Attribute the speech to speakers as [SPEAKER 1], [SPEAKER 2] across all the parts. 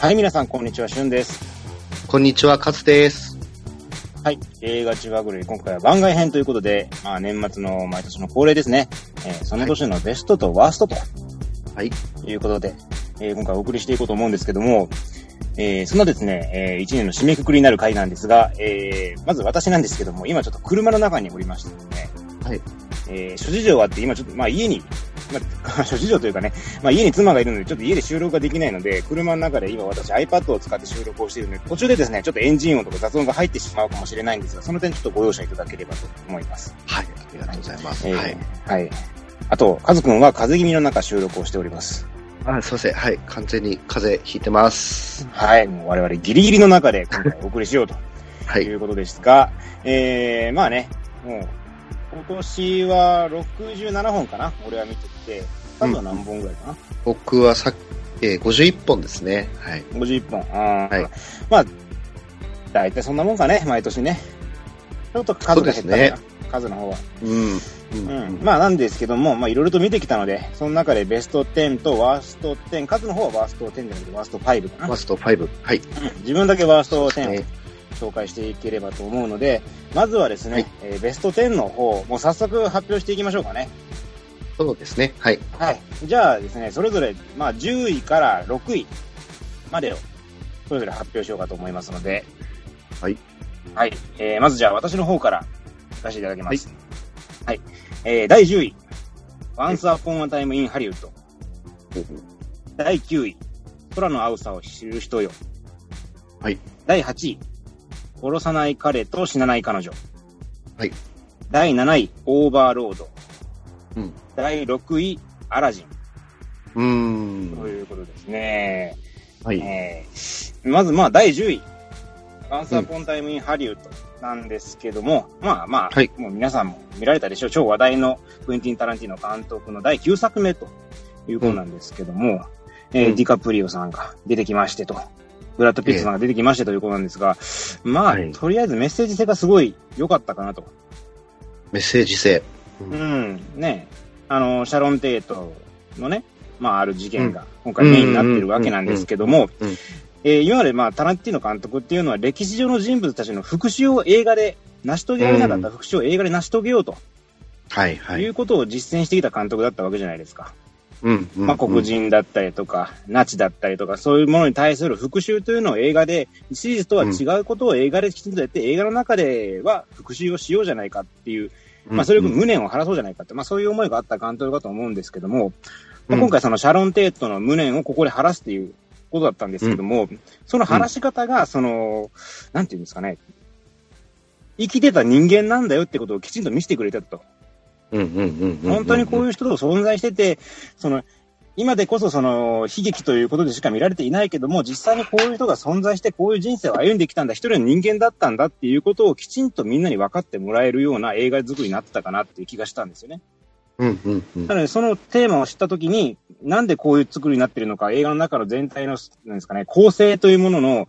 [SPEAKER 1] はい、皆さん、こんにちは、しゅんです。
[SPEAKER 2] こんにちは、カズです。
[SPEAKER 1] はい、映画中ぐるい、今回は番外編ということで、まあ、年末の毎年の恒例ですね。えーその年のベストとワーストと
[SPEAKER 2] はい。
[SPEAKER 1] いうことで、えー今回お送りしていこうと思うんですけども、えーそんなですね、え1年の締めくくりになる回なんですが、えーまず私なんですけども、今ちょっと車の中におりましてですね、
[SPEAKER 2] はい。
[SPEAKER 1] えー諸事情があって、今ちょっと、まあ家に、まあ、諸事情というかね、まあ家に妻がいるので、ちょっと家で収録ができないので、車の中で今私 iPad を使って収録をしているので、途中でですね、ちょっとエンジン音とか雑音が入ってしまうかもしれないんですが、その点ちょっとご容赦いただければと思います。
[SPEAKER 2] はい。ありがとうございます。
[SPEAKER 1] えー
[SPEAKER 2] はい。
[SPEAKER 1] はい。あと、カズくんは風邪気味の中収録をしております。
[SPEAKER 2] あ、すいません。はい。完全に風邪ひいてます。
[SPEAKER 1] はい。もう我々ギリギリの中で今回お送りしようと
[SPEAKER 2] はいい。
[SPEAKER 1] うことですが、えー、まあね、もう、今年は67本かな俺は見てて、多分何本ぐらいかな、
[SPEAKER 2] 僕はさっえー、51本ですね。はい。
[SPEAKER 1] ?51 本。あー
[SPEAKER 2] はい
[SPEAKER 1] まあ、大体そんなもんかね、毎年ね。ちょっと数が減ったかな、
[SPEAKER 2] そうです
[SPEAKER 1] 数の方は。
[SPEAKER 2] うん。う
[SPEAKER 1] うん。まあなんですけども、まあいろいろと見てきたので、その中でベスト10とワースト10、数の方はワースト10じゃなくてワースト5かな。
[SPEAKER 2] マスト5。はい。
[SPEAKER 1] 自分だけワースト10を
[SPEAKER 2] ね
[SPEAKER 1] 紹介していければと思うので、まずはですね、
[SPEAKER 2] はい
[SPEAKER 1] えーベスト10の方、もう早速発表していきましょうかね。
[SPEAKER 2] そうですね。はい。
[SPEAKER 1] はい。じゃあですね、それぞれ、まあ10位から6位までを、それぞれ発表しようかと思いますので、
[SPEAKER 2] はい。
[SPEAKER 1] はい。えー、まずじゃあ私の方から出していただきます。はい。えー、第10位、Once Upon a Time in Hollywood。第9位、空の青さを知る人よ。
[SPEAKER 2] はい。
[SPEAKER 1] 第8位、殺さない彼と死なない彼女。
[SPEAKER 2] はい。
[SPEAKER 1] 第7位、オーバーロード。
[SPEAKER 2] うん。
[SPEAKER 1] 第6位、アラジン。
[SPEAKER 2] うーん。
[SPEAKER 1] ということですね。
[SPEAKER 2] はい。
[SPEAKER 1] えーまず、まあ、第10位。ワンスアポンアタイムインハリウッドなんですけども、まあまあ、
[SPEAKER 2] はい
[SPEAKER 1] もう皆さんも見られたでしょう。超話題のクエンティン・タランティーノ監督の第9作目ということなんですけども、えー
[SPEAKER 2] うん
[SPEAKER 1] ディカプリオさんが出てきましてと、ブラッド・ピットさんが出てきましてということなんですが、まあ、
[SPEAKER 2] はい
[SPEAKER 1] とりあえずメッセージ性がすごい良かったかなと。
[SPEAKER 2] メッセージ性。う
[SPEAKER 1] うん、ね、あの、シャロン・テイトのね、まあ、ある事件が今回メインになってるわけなんですけどもえー今までまあ、タランティーノ監督っていうのは歴史上の人物たちの復讐を映画で成し遂げられなかった復讐を映画で成し遂げようと
[SPEAKER 2] はい。はいい。
[SPEAKER 1] うことを実践してきた監督だったわけじゃないですか。
[SPEAKER 2] うん。うん
[SPEAKER 1] まあ、黒。人だったりとか、ナチだったりとか、そういうものに対する復讐というのを映画で、シリーズとは違うことを映画できちんとやって、映画の中では復讐をしようじゃないかっていう
[SPEAKER 2] うん
[SPEAKER 1] まあ、それを無念を晴らそうじゃないかって、まあ、そういう思いがあった監督だと思うんですけども、まあ、
[SPEAKER 2] うん
[SPEAKER 1] 今回そのシャロン・テイトの無念をここで晴らすっていうことだったんですけども、その晴らし方が、その、なんていうんですかね、生きてた人間なんだよってことをきちんと見せてくれたと。
[SPEAKER 2] うん。うん。うん。うん。
[SPEAKER 1] 本当にこう
[SPEAKER 2] う
[SPEAKER 1] いう人と存在してて、その、今でこそその、悲劇ということでしか見られていないけども、実際にこういう人が存在して、こういう人生を歩んできたんだ、一人の人間だったんだっていうことをきちんとみんなに分かってもらえるような映画作りになってたかなっていう気がしたんですよね。
[SPEAKER 2] ん。うん。うん。うん
[SPEAKER 1] なので、そのテーマを知ったときに、なんでこういう作りになってるのか、映画の中の全体の、なんですかね、構成というものの、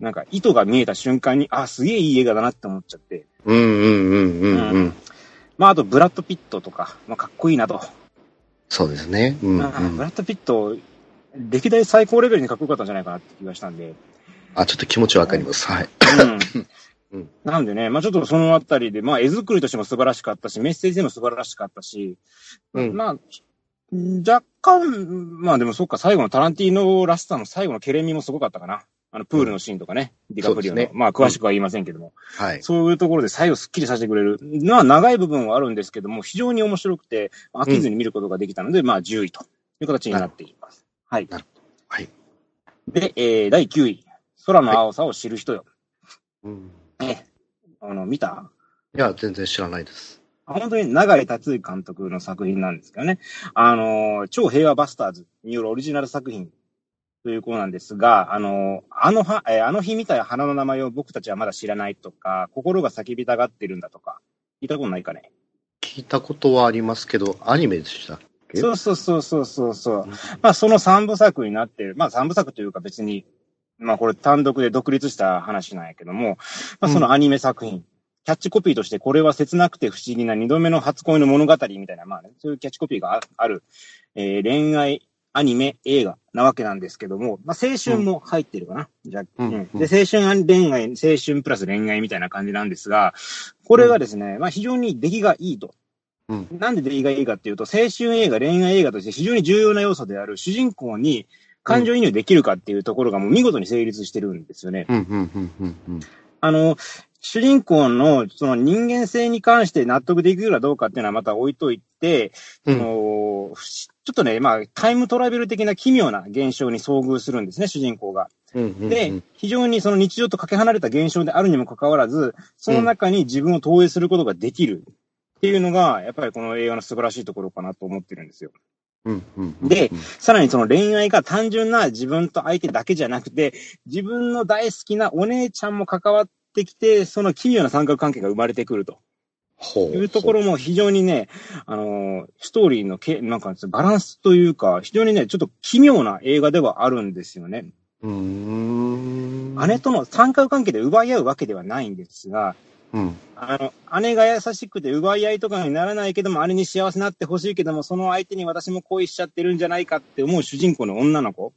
[SPEAKER 1] なんか意図が見えた瞬間に、あ、すげえいい映画だなって思っちゃって。
[SPEAKER 2] うん。うん。うん。うん。うん。
[SPEAKER 1] まあ、あと、ブラッド・ピットとか、まあ、かっこいいなと。
[SPEAKER 2] そうですね。うん。
[SPEAKER 1] まあブラッド・ピット、歴代最高レベルにかっこよかったんじゃないかなって気がしたんで。
[SPEAKER 2] あ、ちょっと気持ちわかります。はい。
[SPEAKER 1] うん
[SPEAKER 2] うん
[SPEAKER 1] なんでね、まあちょっとそのあたりで、まあ絵作りとしても素晴らしかったし、メッセージでも素晴らしかったし、
[SPEAKER 2] うん
[SPEAKER 1] まあ、若干、まあでもそっか、最後のタランティーノらしさの最後のケレミもすごかったかな。あの、プールのシーンとかね、ディカプリオの。
[SPEAKER 2] ね
[SPEAKER 1] まあ詳しくは言いませんけども、
[SPEAKER 2] はい。
[SPEAKER 1] そういうところで最後スッキリさせてくれる。まあ長い部分はあるんですけども、非常に面白くて、飽きずに見ることができたので、まあ10位という形になっています。はい。
[SPEAKER 2] なるはい。
[SPEAKER 1] で、えー、第9位。空の青さを知る人よ。
[SPEAKER 2] うん。
[SPEAKER 1] え、あの、見た？
[SPEAKER 2] いや、全然知らないです。
[SPEAKER 1] 本当に長井達也監督の作品なんですけどね。あの、超平和バスターズによるオリジナル作品ということなんですが、あの、あのは、えーあの日見た花の名前を僕たちはまだ知らないとか、心が叫びたがってるんだとか、聞いたことないかね？
[SPEAKER 2] 聞いたことはありますけど、アニメでしたっけ？
[SPEAKER 1] そうそうそうそうそうそう。まあその三部作になってる。まあ三部作というか別に、まあこれ単独で独立した話なんやけども、まあそのアニメ作品。キャッチコピーとしてこれは切なくて不思議な二度目の初恋の物語みたいな、まあね、そういうキャッチコピーがあある、えー恋愛アニメ、映画なわけなんですけども、まあ、青春も入ってるかな。じゃ
[SPEAKER 2] うん。
[SPEAKER 1] うん。で、青春恋愛、青春プラス恋愛みたいな感じなんですが、これがですね、まあ、非常に出来がいいと。
[SPEAKER 2] うん。
[SPEAKER 1] なんで出来がいいかっていうと、青春映画、恋愛映画として非常に重要な要素である主人公に感情移入できるかっていうところがもう見事に成立してるんですよね。あの、主人公のその人間性に関して納得できるかどうかっていうのはまた置いといて、
[SPEAKER 2] うん
[SPEAKER 1] そのちょっとね、まあ、タイムトラベル的な奇妙な現象に遭遇するんですね、主人公が。
[SPEAKER 2] うんうん
[SPEAKER 1] で、非常にその日常とかけ離れた現象であるにもかかわらず、その中に自分を投影することができるっていうのが、やっぱりこの映画の素晴らしいところかなと思ってるんですよ。
[SPEAKER 2] うんうんうん
[SPEAKER 1] でさらにその恋愛が単純な自分と相手だけじゃなくて、自分の大好きなお姉ちゃんも関わってきて、その奇妙な三角関係が生まれてくるというところも非常にね、あのーストーリーのけ、なんかバランスというか、非常にね、ちょっと奇妙な映画ではあるんですよね。
[SPEAKER 2] うーん。
[SPEAKER 1] 姉との三角関係で奪い合うわけではないんですが、
[SPEAKER 2] うん。
[SPEAKER 1] あの、姉が優しくて奪い合いとかにならないけども、姉に幸せになってほしいけども、その相手に私も恋しちゃってるんじゃないかって思う主人公の女の子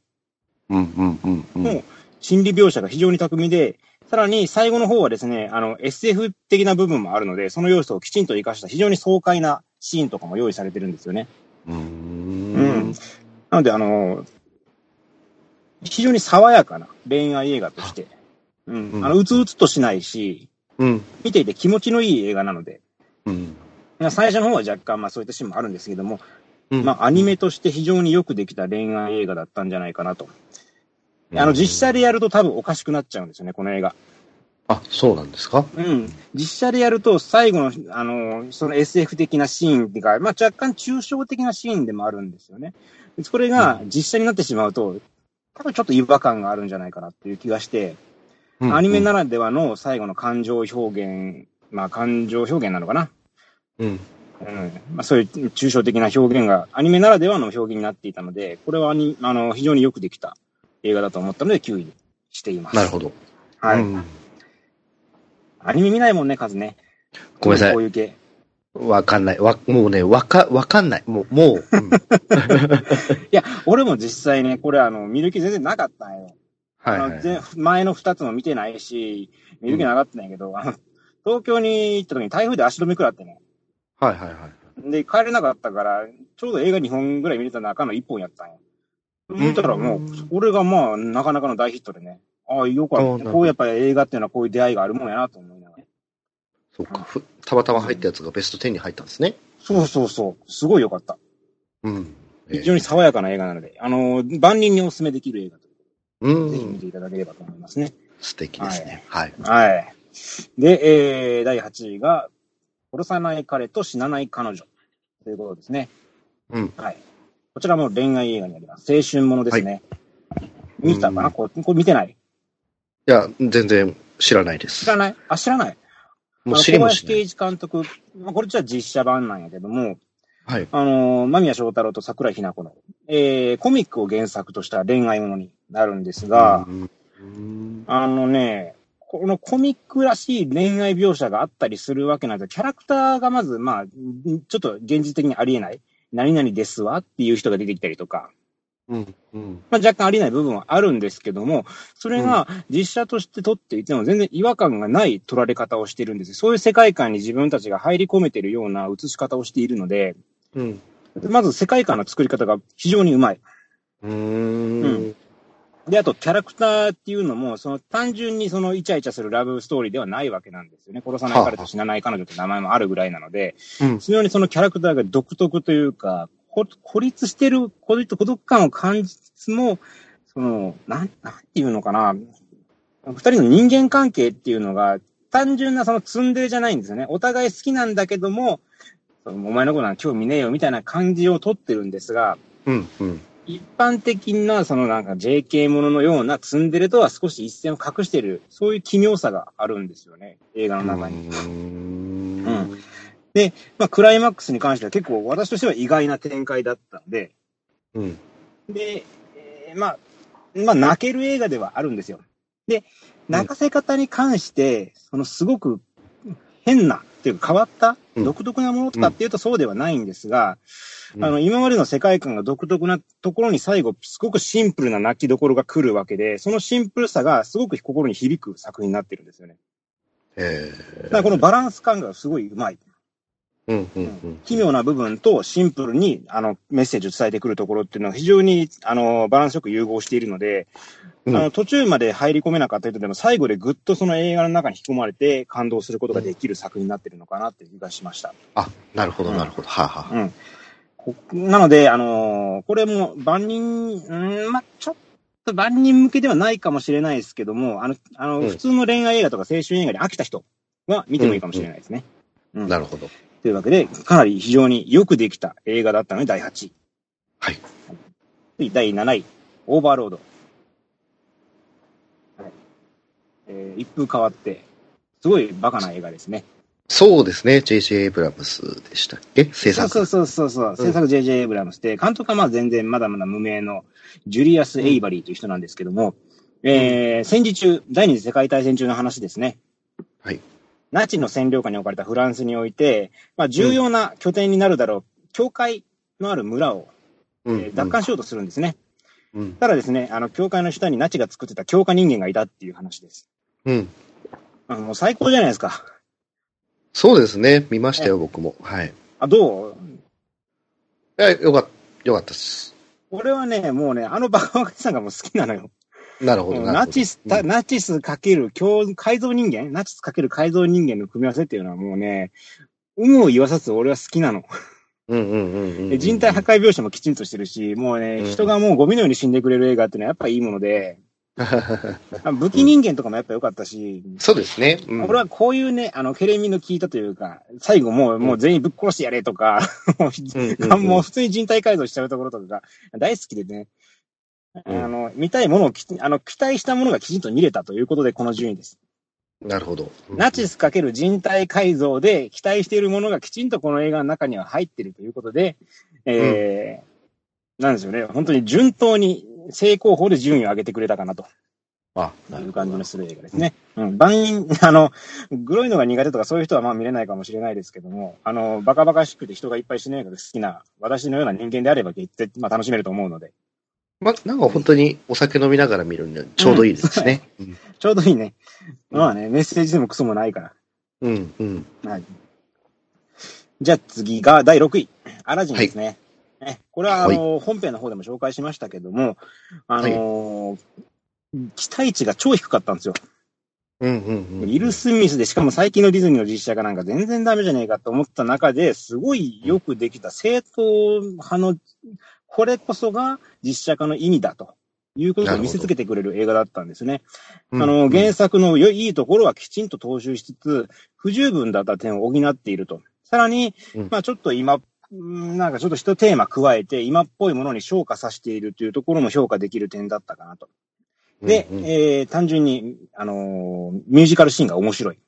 [SPEAKER 2] うんうんうんうん。
[SPEAKER 1] の心理描写が非常に巧みで、さらに最後の方はですね、あの、SF 的な部分もあるので、その要素をきちんと活かした非常に爽快なシーンとかも用意されてるんですよね。
[SPEAKER 2] うー。
[SPEAKER 1] うんん。なので、あの、非常に爽やかな恋愛映画として、うん。
[SPEAKER 2] うん
[SPEAKER 1] あの、うつうつとしないし、
[SPEAKER 2] うん。
[SPEAKER 1] 見ていて気持ちのいい映画なので、
[SPEAKER 2] うん。
[SPEAKER 1] まあ最初の方は若干、まあそういったシーンもあるんですけども、
[SPEAKER 2] うん
[SPEAKER 1] まあアニメとして非常によくできた恋愛映画だったんじゃないかなと。あの、実写でやると多分おかしくなっちゃうんですよね、この映画。
[SPEAKER 2] あ、そうなんですか？
[SPEAKER 1] うん。実写でやると最後の、あの、その SF 的なシーンっていうか、まあ若干抽象的なシーンでもあるんですよね。それが実写になってしまうと、多分ちょっと違和感があるんじゃないかなっていう気がして、アニメならではの最後の感情表現、まあ感情表現なのかな。
[SPEAKER 2] うん。
[SPEAKER 1] うん。まあそういう抽象的な表現がアニメならではの表現になっていたので、これはあの非常によくできた映画だと思ったので9位にしています。
[SPEAKER 2] なるほど。
[SPEAKER 1] はい。
[SPEAKER 2] うん
[SPEAKER 1] アニメ見ないもんね、数ね。
[SPEAKER 2] ごめんなさい
[SPEAKER 1] こういう系。
[SPEAKER 2] わかんない。わ、もうね、わか、わかんない。もう、もう、うん
[SPEAKER 1] いや、俺も実際ね、これあの、見る気全然なかったんよ。
[SPEAKER 2] はいはい
[SPEAKER 1] 前の二つも見てないし、見る気なかったんやけど、あの東京に行った時に台風で足止め食らってね。
[SPEAKER 2] はいはいはい。
[SPEAKER 1] で、帰れなかったから、ちょうど映画2本ぐらい見れた中の1本やったんよ。見たらもう
[SPEAKER 2] うん、
[SPEAKER 1] 俺がまあ、なかなかの大ヒットでね。ああ、よかった。こうやっぱり映画っていうのはこういう出会いがあるもんやなと思いながら。
[SPEAKER 2] そうか。ふたまたま入ったやつがベスト10に入ったんですね。
[SPEAKER 1] そうそうそう。すごいよかった。
[SPEAKER 2] うん。
[SPEAKER 1] 非常に爽やかな映画なので、あの、万人にお勧めできる映画と
[SPEAKER 2] う
[SPEAKER 1] ぜひ見
[SPEAKER 2] ん。
[SPEAKER 1] ていただければと思いますね。
[SPEAKER 2] 素敵ですね。はい。
[SPEAKER 1] はい。で、えー、第8位が、殺さない彼と死なない彼女ということですね。
[SPEAKER 2] うん。
[SPEAKER 1] はい。こちらも恋愛映画になります。青春ものですね。見たか
[SPEAKER 2] う
[SPEAKER 1] なんこれこれ見てない？
[SPEAKER 2] いや、全然知らないです
[SPEAKER 1] 知。らない？あ、知らない？
[SPEAKER 2] もう知りもしない。
[SPEAKER 1] 小林圭一監督、まあ、これじゃ実写版なんやけども、
[SPEAKER 2] はい。
[SPEAKER 1] あのー、間宮祥太郎と桜井日奈子の、えー、コミックを原作とした恋愛ものになるんですが、あのね、このコミックらしい恋愛描写があったりするわけなんですキャラクターがまず、まあ、んちょっと現実的にありえない。何々ですわっていう人が出てきたりとか、
[SPEAKER 2] うん。うん。
[SPEAKER 1] まあ、若干ありえない部分はあるんですけども、それが実写として撮っていても全然違和感がない撮られ方をしているんですよ。そういう世界観に自分たちが入り込めているような映し方をしているので、
[SPEAKER 2] うん。
[SPEAKER 1] まず世界観の作り方が非常にうまい。
[SPEAKER 2] うーん。
[SPEAKER 1] で、あとキャラクターっていうのも、その単純にそのイチャイチャするラブストーリーではないわけなんですよね。殺さない彼と死なない彼女って名前もあるぐらいなので、
[SPEAKER 2] うん
[SPEAKER 1] 非常にそのキャラクターが独特というか、こ孤立してる、孤立孤独感を感じつつも、その、なん、なんていうのかな。二人の人間関係っていうのが、単純なそのツンデレじゃないんですよね。お互い好きなんだけども、お前のことなんか興味ねえよみたいな感じを取ってるんですが、
[SPEAKER 2] うん。うん。
[SPEAKER 1] 一般的な、そのなんか JK もののようなツンデレとは少し一線を隠している、そういう奇妙さがあるんですよね、映画の中に。
[SPEAKER 2] うん
[SPEAKER 1] まあ、クライマックスに関しては結構私としては意外な展開だったんで、
[SPEAKER 2] うん。
[SPEAKER 1] で、えーまあ、まあ、泣ける映画ではあるんですよ。で、泣かせ方に関して、そのすごく変なっていうか変わった
[SPEAKER 2] うん
[SPEAKER 1] 独特なものかっていうとそうではないんですが、
[SPEAKER 2] うん
[SPEAKER 1] あの、今までの世界観が独特なところに最後、すごくシンプルな泣きどころが来るわけで、そのシンプルさがすごく心に響く作品になってるんですよね。
[SPEAKER 2] え
[SPEAKER 1] だからこのバランス感がすごい上手い。
[SPEAKER 2] ー、うんうんうん。
[SPEAKER 1] 奇妙な部分とシンプルにあのメッセージを伝えてくるところっていうのは非常にあのバランスよく融合しているので、
[SPEAKER 2] うん
[SPEAKER 1] あの途中まで入り込めなかった人でも最後でぐっとその映画の中に引き込まれて感動することができる作品になってるのかなっていう気がしました。
[SPEAKER 2] あ、なるほど、なるほど。はあ、はあ、
[SPEAKER 1] うん。こなので、あのーこれも万人、うん、まあ、ちょっと万人向けではないかもしれないですけども、あの、あの、
[SPEAKER 2] うん
[SPEAKER 1] 普通の恋愛映画とか青春映画で飽きた人は見てもいいかもしれないですね。うん
[SPEAKER 2] なるほど。
[SPEAKER 1] というわけで、かなり非常によくできた映画だったので第8位。
[SPEAKER 2] はい。
[SPEAKER 1] 次第7位、オーバーロード。はい。えー一風変わって、すごいバカな映画ですね。
[SPEAKER 2] そうですね。J.J. エイブラムスでしたっけ？制作。
[SPEAKER 1] そうそうそうそう。制作 J.J. エイブラムスで、監督はまあ全然まだまだ無名のジュリアス・エイバリーという人なんですけども、えー戦時中、第二次世界大戦中の話ですね。
[SPEAKER 2] はい。
[SPEAKER 1] ナチの占領下に置かれたフランスにおいて、まあ重要な拠点になるだろう、教会のある村を、
[SPEAKER 2] うん
[SPEAKER 1] えー奪還しようとするんですね。
[SPEAKER 2] うん。
[SPEAKER 1] ただですね、あの、教会の下にナチが作ってた強化人間がいたっていう話です。
[SPEAKER 2] うん。
[SPEAKER 1] あのもう最高じゃないですか。
[SPEAKER 2] そうですね。見ましたよ、僕も。はい。
[SPEAKER 1] あ、どう？
[SPEAKER 2] え、よかった、よかったです。
[SPEAKER 1] 俺はね、もうね、あのバカバカさんがもう好きなのよ。
[SPEAKER 2] なるほど。
[SPEAKER 1] ナチス、た
[SPEAKER 2] うん
[SPEAKER 1] ナチスかける強改造人間ナチスかける改造人間の組み合わせっていうのはもうね、有無を言わさず俺は好きなの。
[SPEAKER 2] うんうんうんうんうん。
[SPEAKER 1] で人体破壊描写もきちんとしてるし、もうね、
[SPEAKER 2] うん
[SPEAKER 1] 人がもうゴミのように死んでくれる映画っていうのはやっぱいいもので、あ武器人間とかもやっぱ良かったし、
[SPEAKER 2] そうですね。うん
[SPEAKER 1] 俺はこういうね、あの、ケレミの効いたというか、最後もう、もう全員ぶっ殺してやれとか、もう普通に人体改造しちゃうところとかが大好きでね、
[SPEAKER 2] うん
[SPEAKER 1] あの、見たいものをきちあの、期待したものがきちんと見れたということで、この順位です。
[SPEAKER 2] なるほど。
[SPEAKER 1] ナチスかける人体改造で期待しているものがきちんとこの映画の中には入っているということで、えーなんですよね。本当に順当に成功法で順位を上げてくれたかなと
[SPEAKER 2] あ、
[SPEAKER 1] いう感じのする映画ですね。うん。万人、あの、グロいのが苦手とかそういう人はまあ見れないかもしれないですけども、あの、バカバカしくて人がいっぱい死ぬ映画が好きな私のような人間であれば、まあ楽しめると思うので、
[SPEAKER 2] ま、なんか本当にお酒飲みながら見るにはちょうどいいですね。うん
[SPEAKER 1] ちょうどいいね。
[SPEAKER 2] うん
[SPEAKER 1] まあね、メッセージでもクソもないから。
[SPEAKER 2] うん、うん。
[SPEAKER 1] はい。じゃあ次が第6位。アラジンですね。ねこれは、あの、本編の方でも紹介しましたけども、あのー期待値が超低かったんですよ。
[SPEAKER 2] うん、うん、うん。
[SPEAKER 1] ウィル・スミスで、しかも最近のディズニーの実写化なんか全然ダメじゃねえかと思った中で、すごいよくできた正統派の、これこそが実写化の意味だということを見せつけてくれる映画だったんですね。
[SPEAKER 2] うん
[SPEAKER 1] あの、原作の良いところはきちんと踏襲しつつ、不十分だった点を補っていると。さらに
[SPEAKER 2] うん、
[SPEAKER 1] まあちょっと今、うんなんかちょっと一テーマ加えて、今っぽいものに昇華させているというところも評価できる点だったかなと。で、えー単純に、あのーミュージカルシーンが面白い。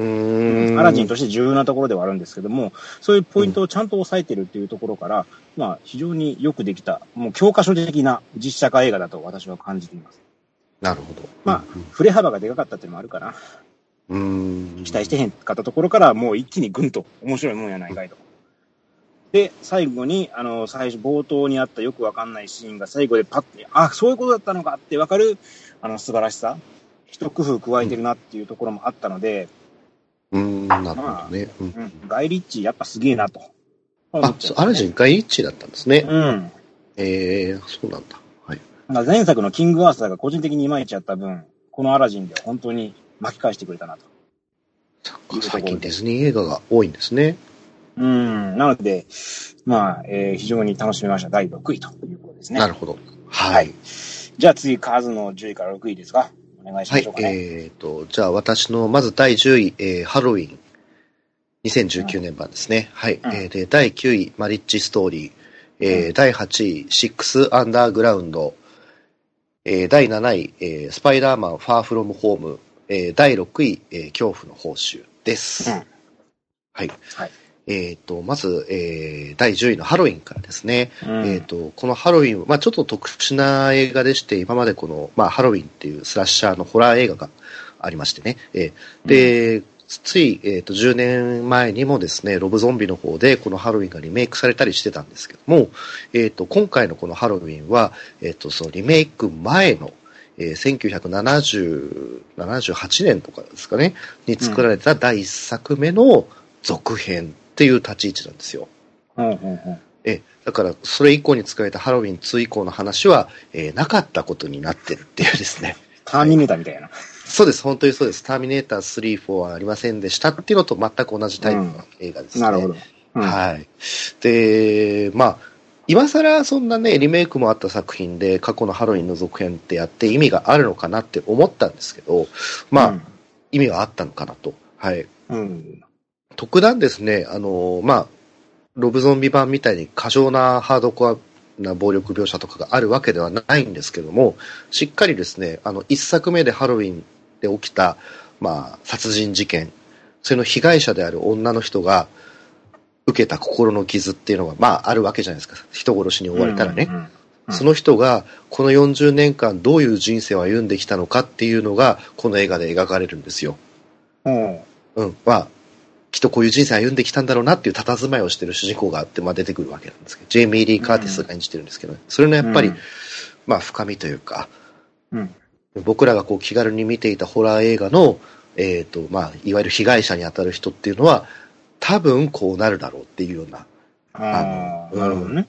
[SPEAKER 1] アラジンとして重要なところではあるんですけども、そういうポイントをちゃんと抑えてるっていうところから、まあ、非常によくできた、もう教科書的な実写化映画だと私は感じています。
[SPEAKER 2] なるほど。
[SPEAKER 1] ま振れ幅がでかかったっていうのもあるかな。
[SPEAKER 2] うん、うん。
[SPEAKER 1] 期待してへんかったところから、もう一気にぐんと面白いもんやないかいと。で、最後に、あの、最初、冒頭にあったよくわかんないシーンが最後でパッて、あ、そういうことだったのかってわかる、あの、素晴らしさ。一工夫加えてるなっていうところもあったので、
[SPEAKER 2] うーん、なるほどね。うん
[SPEAKER 1] うん、ガイリッチやっぱすげえなと。
[SPEAKER 2] あ、そうアラジンガイリッチだったんですね。
[SPEAKER 1] うん。
[SPEAKER 2] ええそうなんだ。はい。
[SPEAKER 1] まあ前作のキングアーサーが個人的にいまいちやった分、このアラジンで本当に巻き返してくれたなと。
[SPEAKER 2] 最近ディズニー映画が多いんですね。
[SPEAKER 1] うん。なので、まあ、えー非常に楽しめました。第6位ということですね。
[SPEAKER 2] なるほど。は
[SPEAKER 1] はいい。じゃあ次、カーズの10位から6位ですが、お願いし
[SPEAKER 2] はい
[SPEAKER 1] ましょう。かね。
[SPEAKER 2] えっ、と、じゃあ私の、まず第10位、えーハロウィン。2019年版ですね。はい。
[SPEAKER 1] うん
[SPEAKER 2] えーで、第9位、マリッジストーリー。えー
[SPEAKER 1] うん
[SPEAKER 2] 第8位、シックスアンダーグラウンド。えー第7位、えースパイダーマンファーフロムホーム。えー第6位、えー恐怖の報酬です。
[SPEAKER 1] うん
[SPEAKER 2] はい。
[SPEAKER 1] はい
[SPEAKER 2] えっ、と、まず、えー第10位のハロウィンからですね。
[SPEAKER 1] うん
[SPEAKER 2] えっ、と、このハロウィン、まあちょっと特殊な映画でして、今までこの、まあハロウィンっていうスラッシャーのホラー映画がありましてね。えーで、つい、えっ、と、10年前にもですね、ロブゾンビの方でこのハロウィンがリメイクされたりしてたんですけども、えっ、と、今回のこのハロウィンは、えっ、と、そのリメイク前の、えー、1970、78年とかですかね、に作られた第一作目の続編っていう立ち位置なんですよ。
[SPEAKER 1] ほうほうほう。
[SPEAKER 2] え、だから、それ以降に作られたハロウィン2以降の話は、えーなかったことになってるっていうですね。
[SPEAKER 1] ターミネーターみたいな。
[SPEAKER 2] そうです、本当にそうです。ターミネーター3、4はありませんでしたっていうのと全く同じタイプの映画ですね。
[SPEAKER 1] なるほど。うん
[SPEAKER 2] はい。で、まあ、今更そんなね、リメイクもあった作品で過去のハロウィンの続編ってやって意味があるのかなって思ったんですけど、まあ、意味はあったのかなと。はい。
[SPEAKER 1] うん。うん。
[SPEAKER 2] 特段ですね、あの、まあ、ロブゾンビ版みたいに過剰なハードコアな暴力描写とかがあるわけではないんですけども、しっかりですね、あの、一作目でハロウィンで起きた、まあ、殺人事件、それの被害者である女の人が受けた心の傷っていうのが、まあ、あるわけじゃないですか。人殺しに追われたらね。
[SPEAKER 1] うんうんうん
[SPEAKER 2] その人がこの40年間どういう人生を歩んできたのかっていうのがこの映画で描かれるんですよ。
[SPEAKER 1] うん。
[SPEAKER 2] うん。まあ、きっとこういう人生歩んできたんだろうなっていう佇まいをしてる主人公があって、まあ出てくるわけなんですけど、ジェイミー・リー・カーティスが演じてるんですけど、ねそれのやっぱり、
[SPEAKER 1] うん
[SPEAKER 2] まあ深みというか、
[SPEAKER 1] うん。
[SPEAKER 2] 僕らがこう気軽に見ていたホラー映画の、えっ、と、まあ、いわゆる被害者に当たる人っていうのは、多分こうなるだろうっていうような、
[SPEAKER 1] ああ、
[SPEAKER 2] うん
[SPEAKER 1] なるほどね。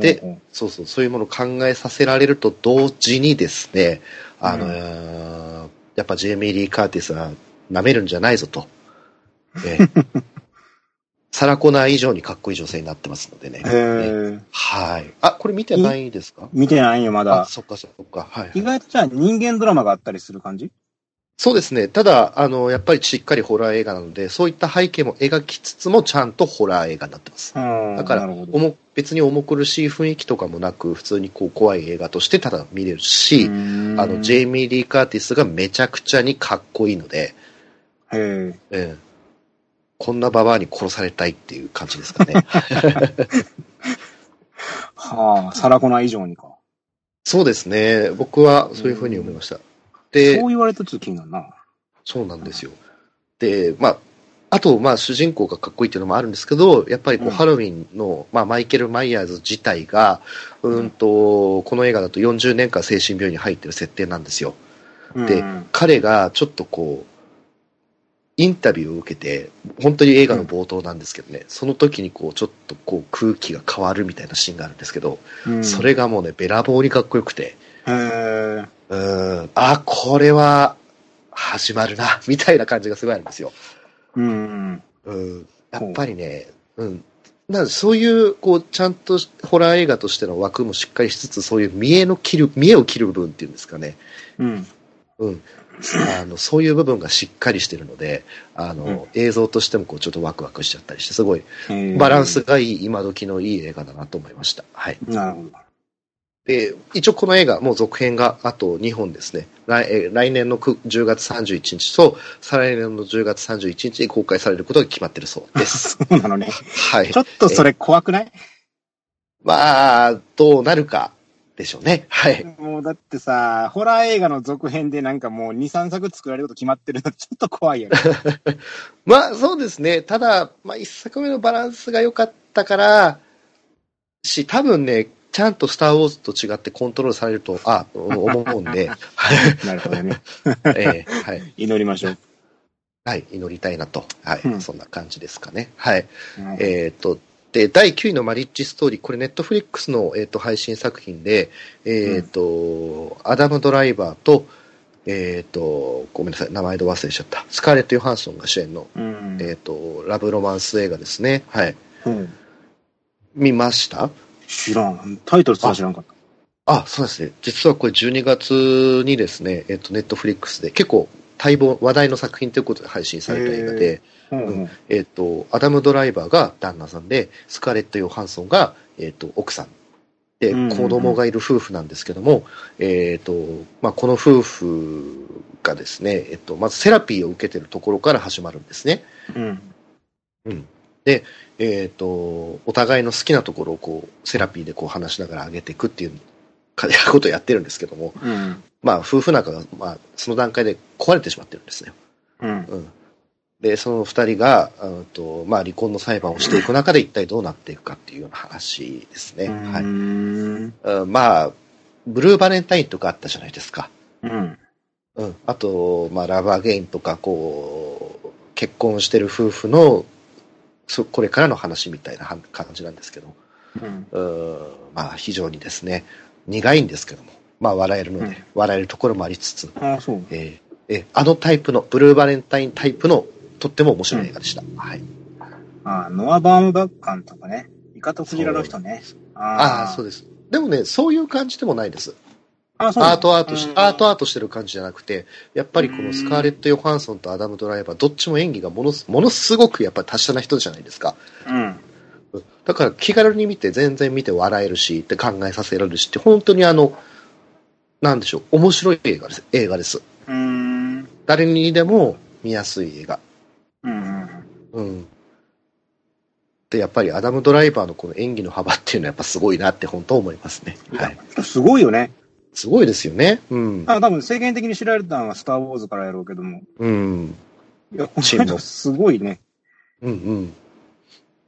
[SPEAKER 2] で、そうそう、そういうものを考えさせられると同時にですね、あの
[SPEAKER 1] うん
[SPEAKER 2] ーやっぱジェイミー・リー・カーティスは舐めるんじゃないぞと。えー サラコナー以上にかっこいい女性になってますのでね。
[SPEAKER 1] え。
[SPEAKER 2] はい。あ、これ見てないですか？
[SPEAKER 1] 見てないよ、ま
[SPEAKER 2] あ、
[SPEAKER 1] だ。
[SPEAKER 2] そっかそっか。はい、
[SPEAKER 1] 意外とじゃあ人間ドラマがあったりする感じ？
[SPEAKER 2] そうですね。ただ、あの、やっぱりしっかりホラー映画なので、そういった背景も描きつつも、ちゃんとホラー映画になってます。
[SPEAKER 1] うん。
[SPEAKER 2] だから、
[SPEAKER 1] なるほど。
[SPEAKER 2] 重別に重苦しい雰囲気とかもなく、普通にこう怖い映画としてただ見れるし、あの、ジェイミー・リー・カーティスがめちゃくちゃにかっこいいので、
[SPEAKER 1] へえ。
[SPEAKER 2] ええこんなババアに殺されたいっていう感じですかね。
[SPEAKER 1] はあ、サラコナ以上にか。
[SPEAKER 2] そうですね。僕はそういうふうに思いました。
[SPEAKER 1] そ
[SPEAKER 2] で
[SPEAKER 1] う、言われたと気になるな。
[SPEAKER 2] そうなんですよ。で、まあ、あと、まあ、主人公がかっこいいっていうのもあるんですけど、やっぱりこう、
[SPEAKER 1] うん
[SPEAKER 2] ハロウィンの、まあ、マイケル・マイヤーズ自体が、うんと、この映画だと40年間精神病院に入ってる設定なんですよ。で
[SPEAKER 1] うん
[SPEAKER 2] 彼がちょっとこう、インタビューを受けて、本当に映画の冒頭なんですけどね、その時にこう、ちょっとこう、空気が変わるみたいなシーンがあるんですけど、
[SPEAKER 1] うん
[SPEAKER 2] それがもうね、べらぼうにかっこよくて。うーん、あ、これは、始まるな、みたいな感じがすごいあるんですよ。
[SPEAKER 1] うん。
[SPEAKER 2] うん、やっぱりね、うん。なそういう、こう、ちゃんとホラー映画としての枠もしっかりしつつ、そういう見栄の切る、見栄を切る部分っていうんですかね。
[SPEAKER 1] うん。
[SPEAKER 2] うん。あの、そういう部分がしっかりしてるので、あの、映像としてもこう、ちょっとワクワクしちゃったりして、すごい、バランス。がいい、今時のいい映画だなと思いました。はい。
[SPEAKER 1] なるほど。
[SPEAKER 2] で、一応この映画、もう続編があと2本ですね。来えー来年の9 10月31日と、再来年の10月31日に公開されることが決まってるそうです。
[SPEAKER 1] そうなのね。
[SPEAKER 2] はい
[SPEAKER 1] ち。ょっとそれ怖くない？
[SPEAKER 2] まあ、どうなるかでしょうね。はい。
[SPEAKER 1] もうだってさ、ホラー映画の続編でなんかもう2、3作作られること決まってるのちょっと怖いよね。
[SPEAKER 2] まあ、そうですね。ただ、まあ、一作目のバランスが良かったから、し、多分ね、ちゃんとスター・ウォーズと違ってコントロールされると、あ、思うんで、はい。
[SPEAKER 1] なるほどね。
[SPEAKER 2] えーはい。
[SPEAKER 1] 祈りましょう。
[SPEAKER 2] はい。祈りたいなと。はい。
[SPEAKER 1] うん
[SPEAKER 2] そんな感じですかね。はい。
[SPEAKER 1] はい
[SPEAKER 2] えっ、と、で、第9位のマリッジストーリー、これネットフリックスの、えー、と配信作品で、えっ、と、アダム・ドライバーと、えっ、と、ごめんなさい、名前で忘れちゃった。スカーレット・ヨハンソンが主演の、
[SPEAKER 1] うん。
[SPEAKER 2] えっ、と、ラブロマンス映画ですね。はい。
[SPEAKER 1] うん
[SPEAKER 2] 見ました？
[SPEAKER 1] 知らん。タイトルすら知らんかった。
[SPEAKER 2] あ、そうですね。実はこれ12月にですね、えっ、と、ネットフリックスで結構待望、話題の作品ということで配信された映画で、
[SPEAKER 1] うんうん。
[SPEAKER 2] えっ、と、アダム・ドライバーが旦那さんで、スカーレット・ヨハンソンが、えっ、と、奥さん。で、子供がいる夫婦なんですけども、えっ、と、まあ、この夫婦がですね、えっ、と、まずセラピーを受けてるところから始まるんですね。
[SPEAKER 1] うん。
[SPEAKER 2] うん。で、えっ、と、お互いの好きなところをこう、セラピーでこう話しながら上げていくっていうかことをやってるんですけども、
[SPEAKER 1] うん。
[SPEAKER 2] まあ、夫婦仲が、まあ、その段階で壊れてしまってるんですね。
[SPEAKER 1] うん。
[SPEAKER 2] うん。で、その二人が、うんと、まあ、離婚の裁判をしていく中で一体どうなっていくかっていうような話ですね。はい。
[SPEAKER 1] ん。
[SPEAKER 2] うんまあ、ブルーバレンタインとかあったじゃないですか。
[SPEAKER 1] うん。
[SPEAKER 2] うん。あと、まあ、ラブアゲインとか、こう、結婚してる夫婦の、そこれからの話みたいなは感じなんですけど、
[SPEAKER 1] うん。
[SPEAKER 2] うんまあ、非常にですね、苦いんですけども、まあ、笑えるので、
[SPEAKER 1] うん
[SPEAKER 2] 笑えるところもありつつ、
[SPEAKER 1] ああ、そう。
[SPEAKER 2] えーえーあのタイプの、ブルーバレンタインタイプの、とっても面白い映画でした。はい。
[SPEAKER 1] ああ、ノア・バームバッカンとかね。イカとクジラの人ね。
[SPEAKER 2] ああ、そう
[SPEAKER 1] う。
[SPEAKER 2] です。でもね、そういう感じでもないです。
[SPEAKER 1] ああ、そう
[SPEAKER 2] アートアートし、
[SPEAKER 1] うん
[SPEAKER 2] アートアートしてる感じじゃなくて、やっぱりこのスカーレット・ヨハンソンとアダム・ドライバー、どっちも演技がものすものすごくやっぱり達者な人じゃないですか。
[SPEAKER 1] うん。
[SPEAKER 2] だから気軽に見て、全然見て笑えるし、って考えさせられるしって、本当にあの、なんでしょう、面白い映画です。映画です。
[SPEAKER 1] うーん。
[SPEAKER 2] 誰にでも見やすい映画。
[SPEAKER 1] うん。
[SPEAKER 2] うん。で、やっぱりアダム・ドライバーのこの演技の幅っていうのはやっぱすごいなって本当思いますね。はい。
[SPEAKER 1] すごいよね。
[SPEAKER 2] すごいですよね。うん。
[SPEAKER 1] あ多分世間的に知られたのはスター・ウォーズからやろうけども。
[SPEAKER 2] うん。
[SPEAKER 1] いや、こ
[SPEAKER 2] 沈黙
[SPEAKER 1] の人すごいね。
[SPEAKER 2] うんうん。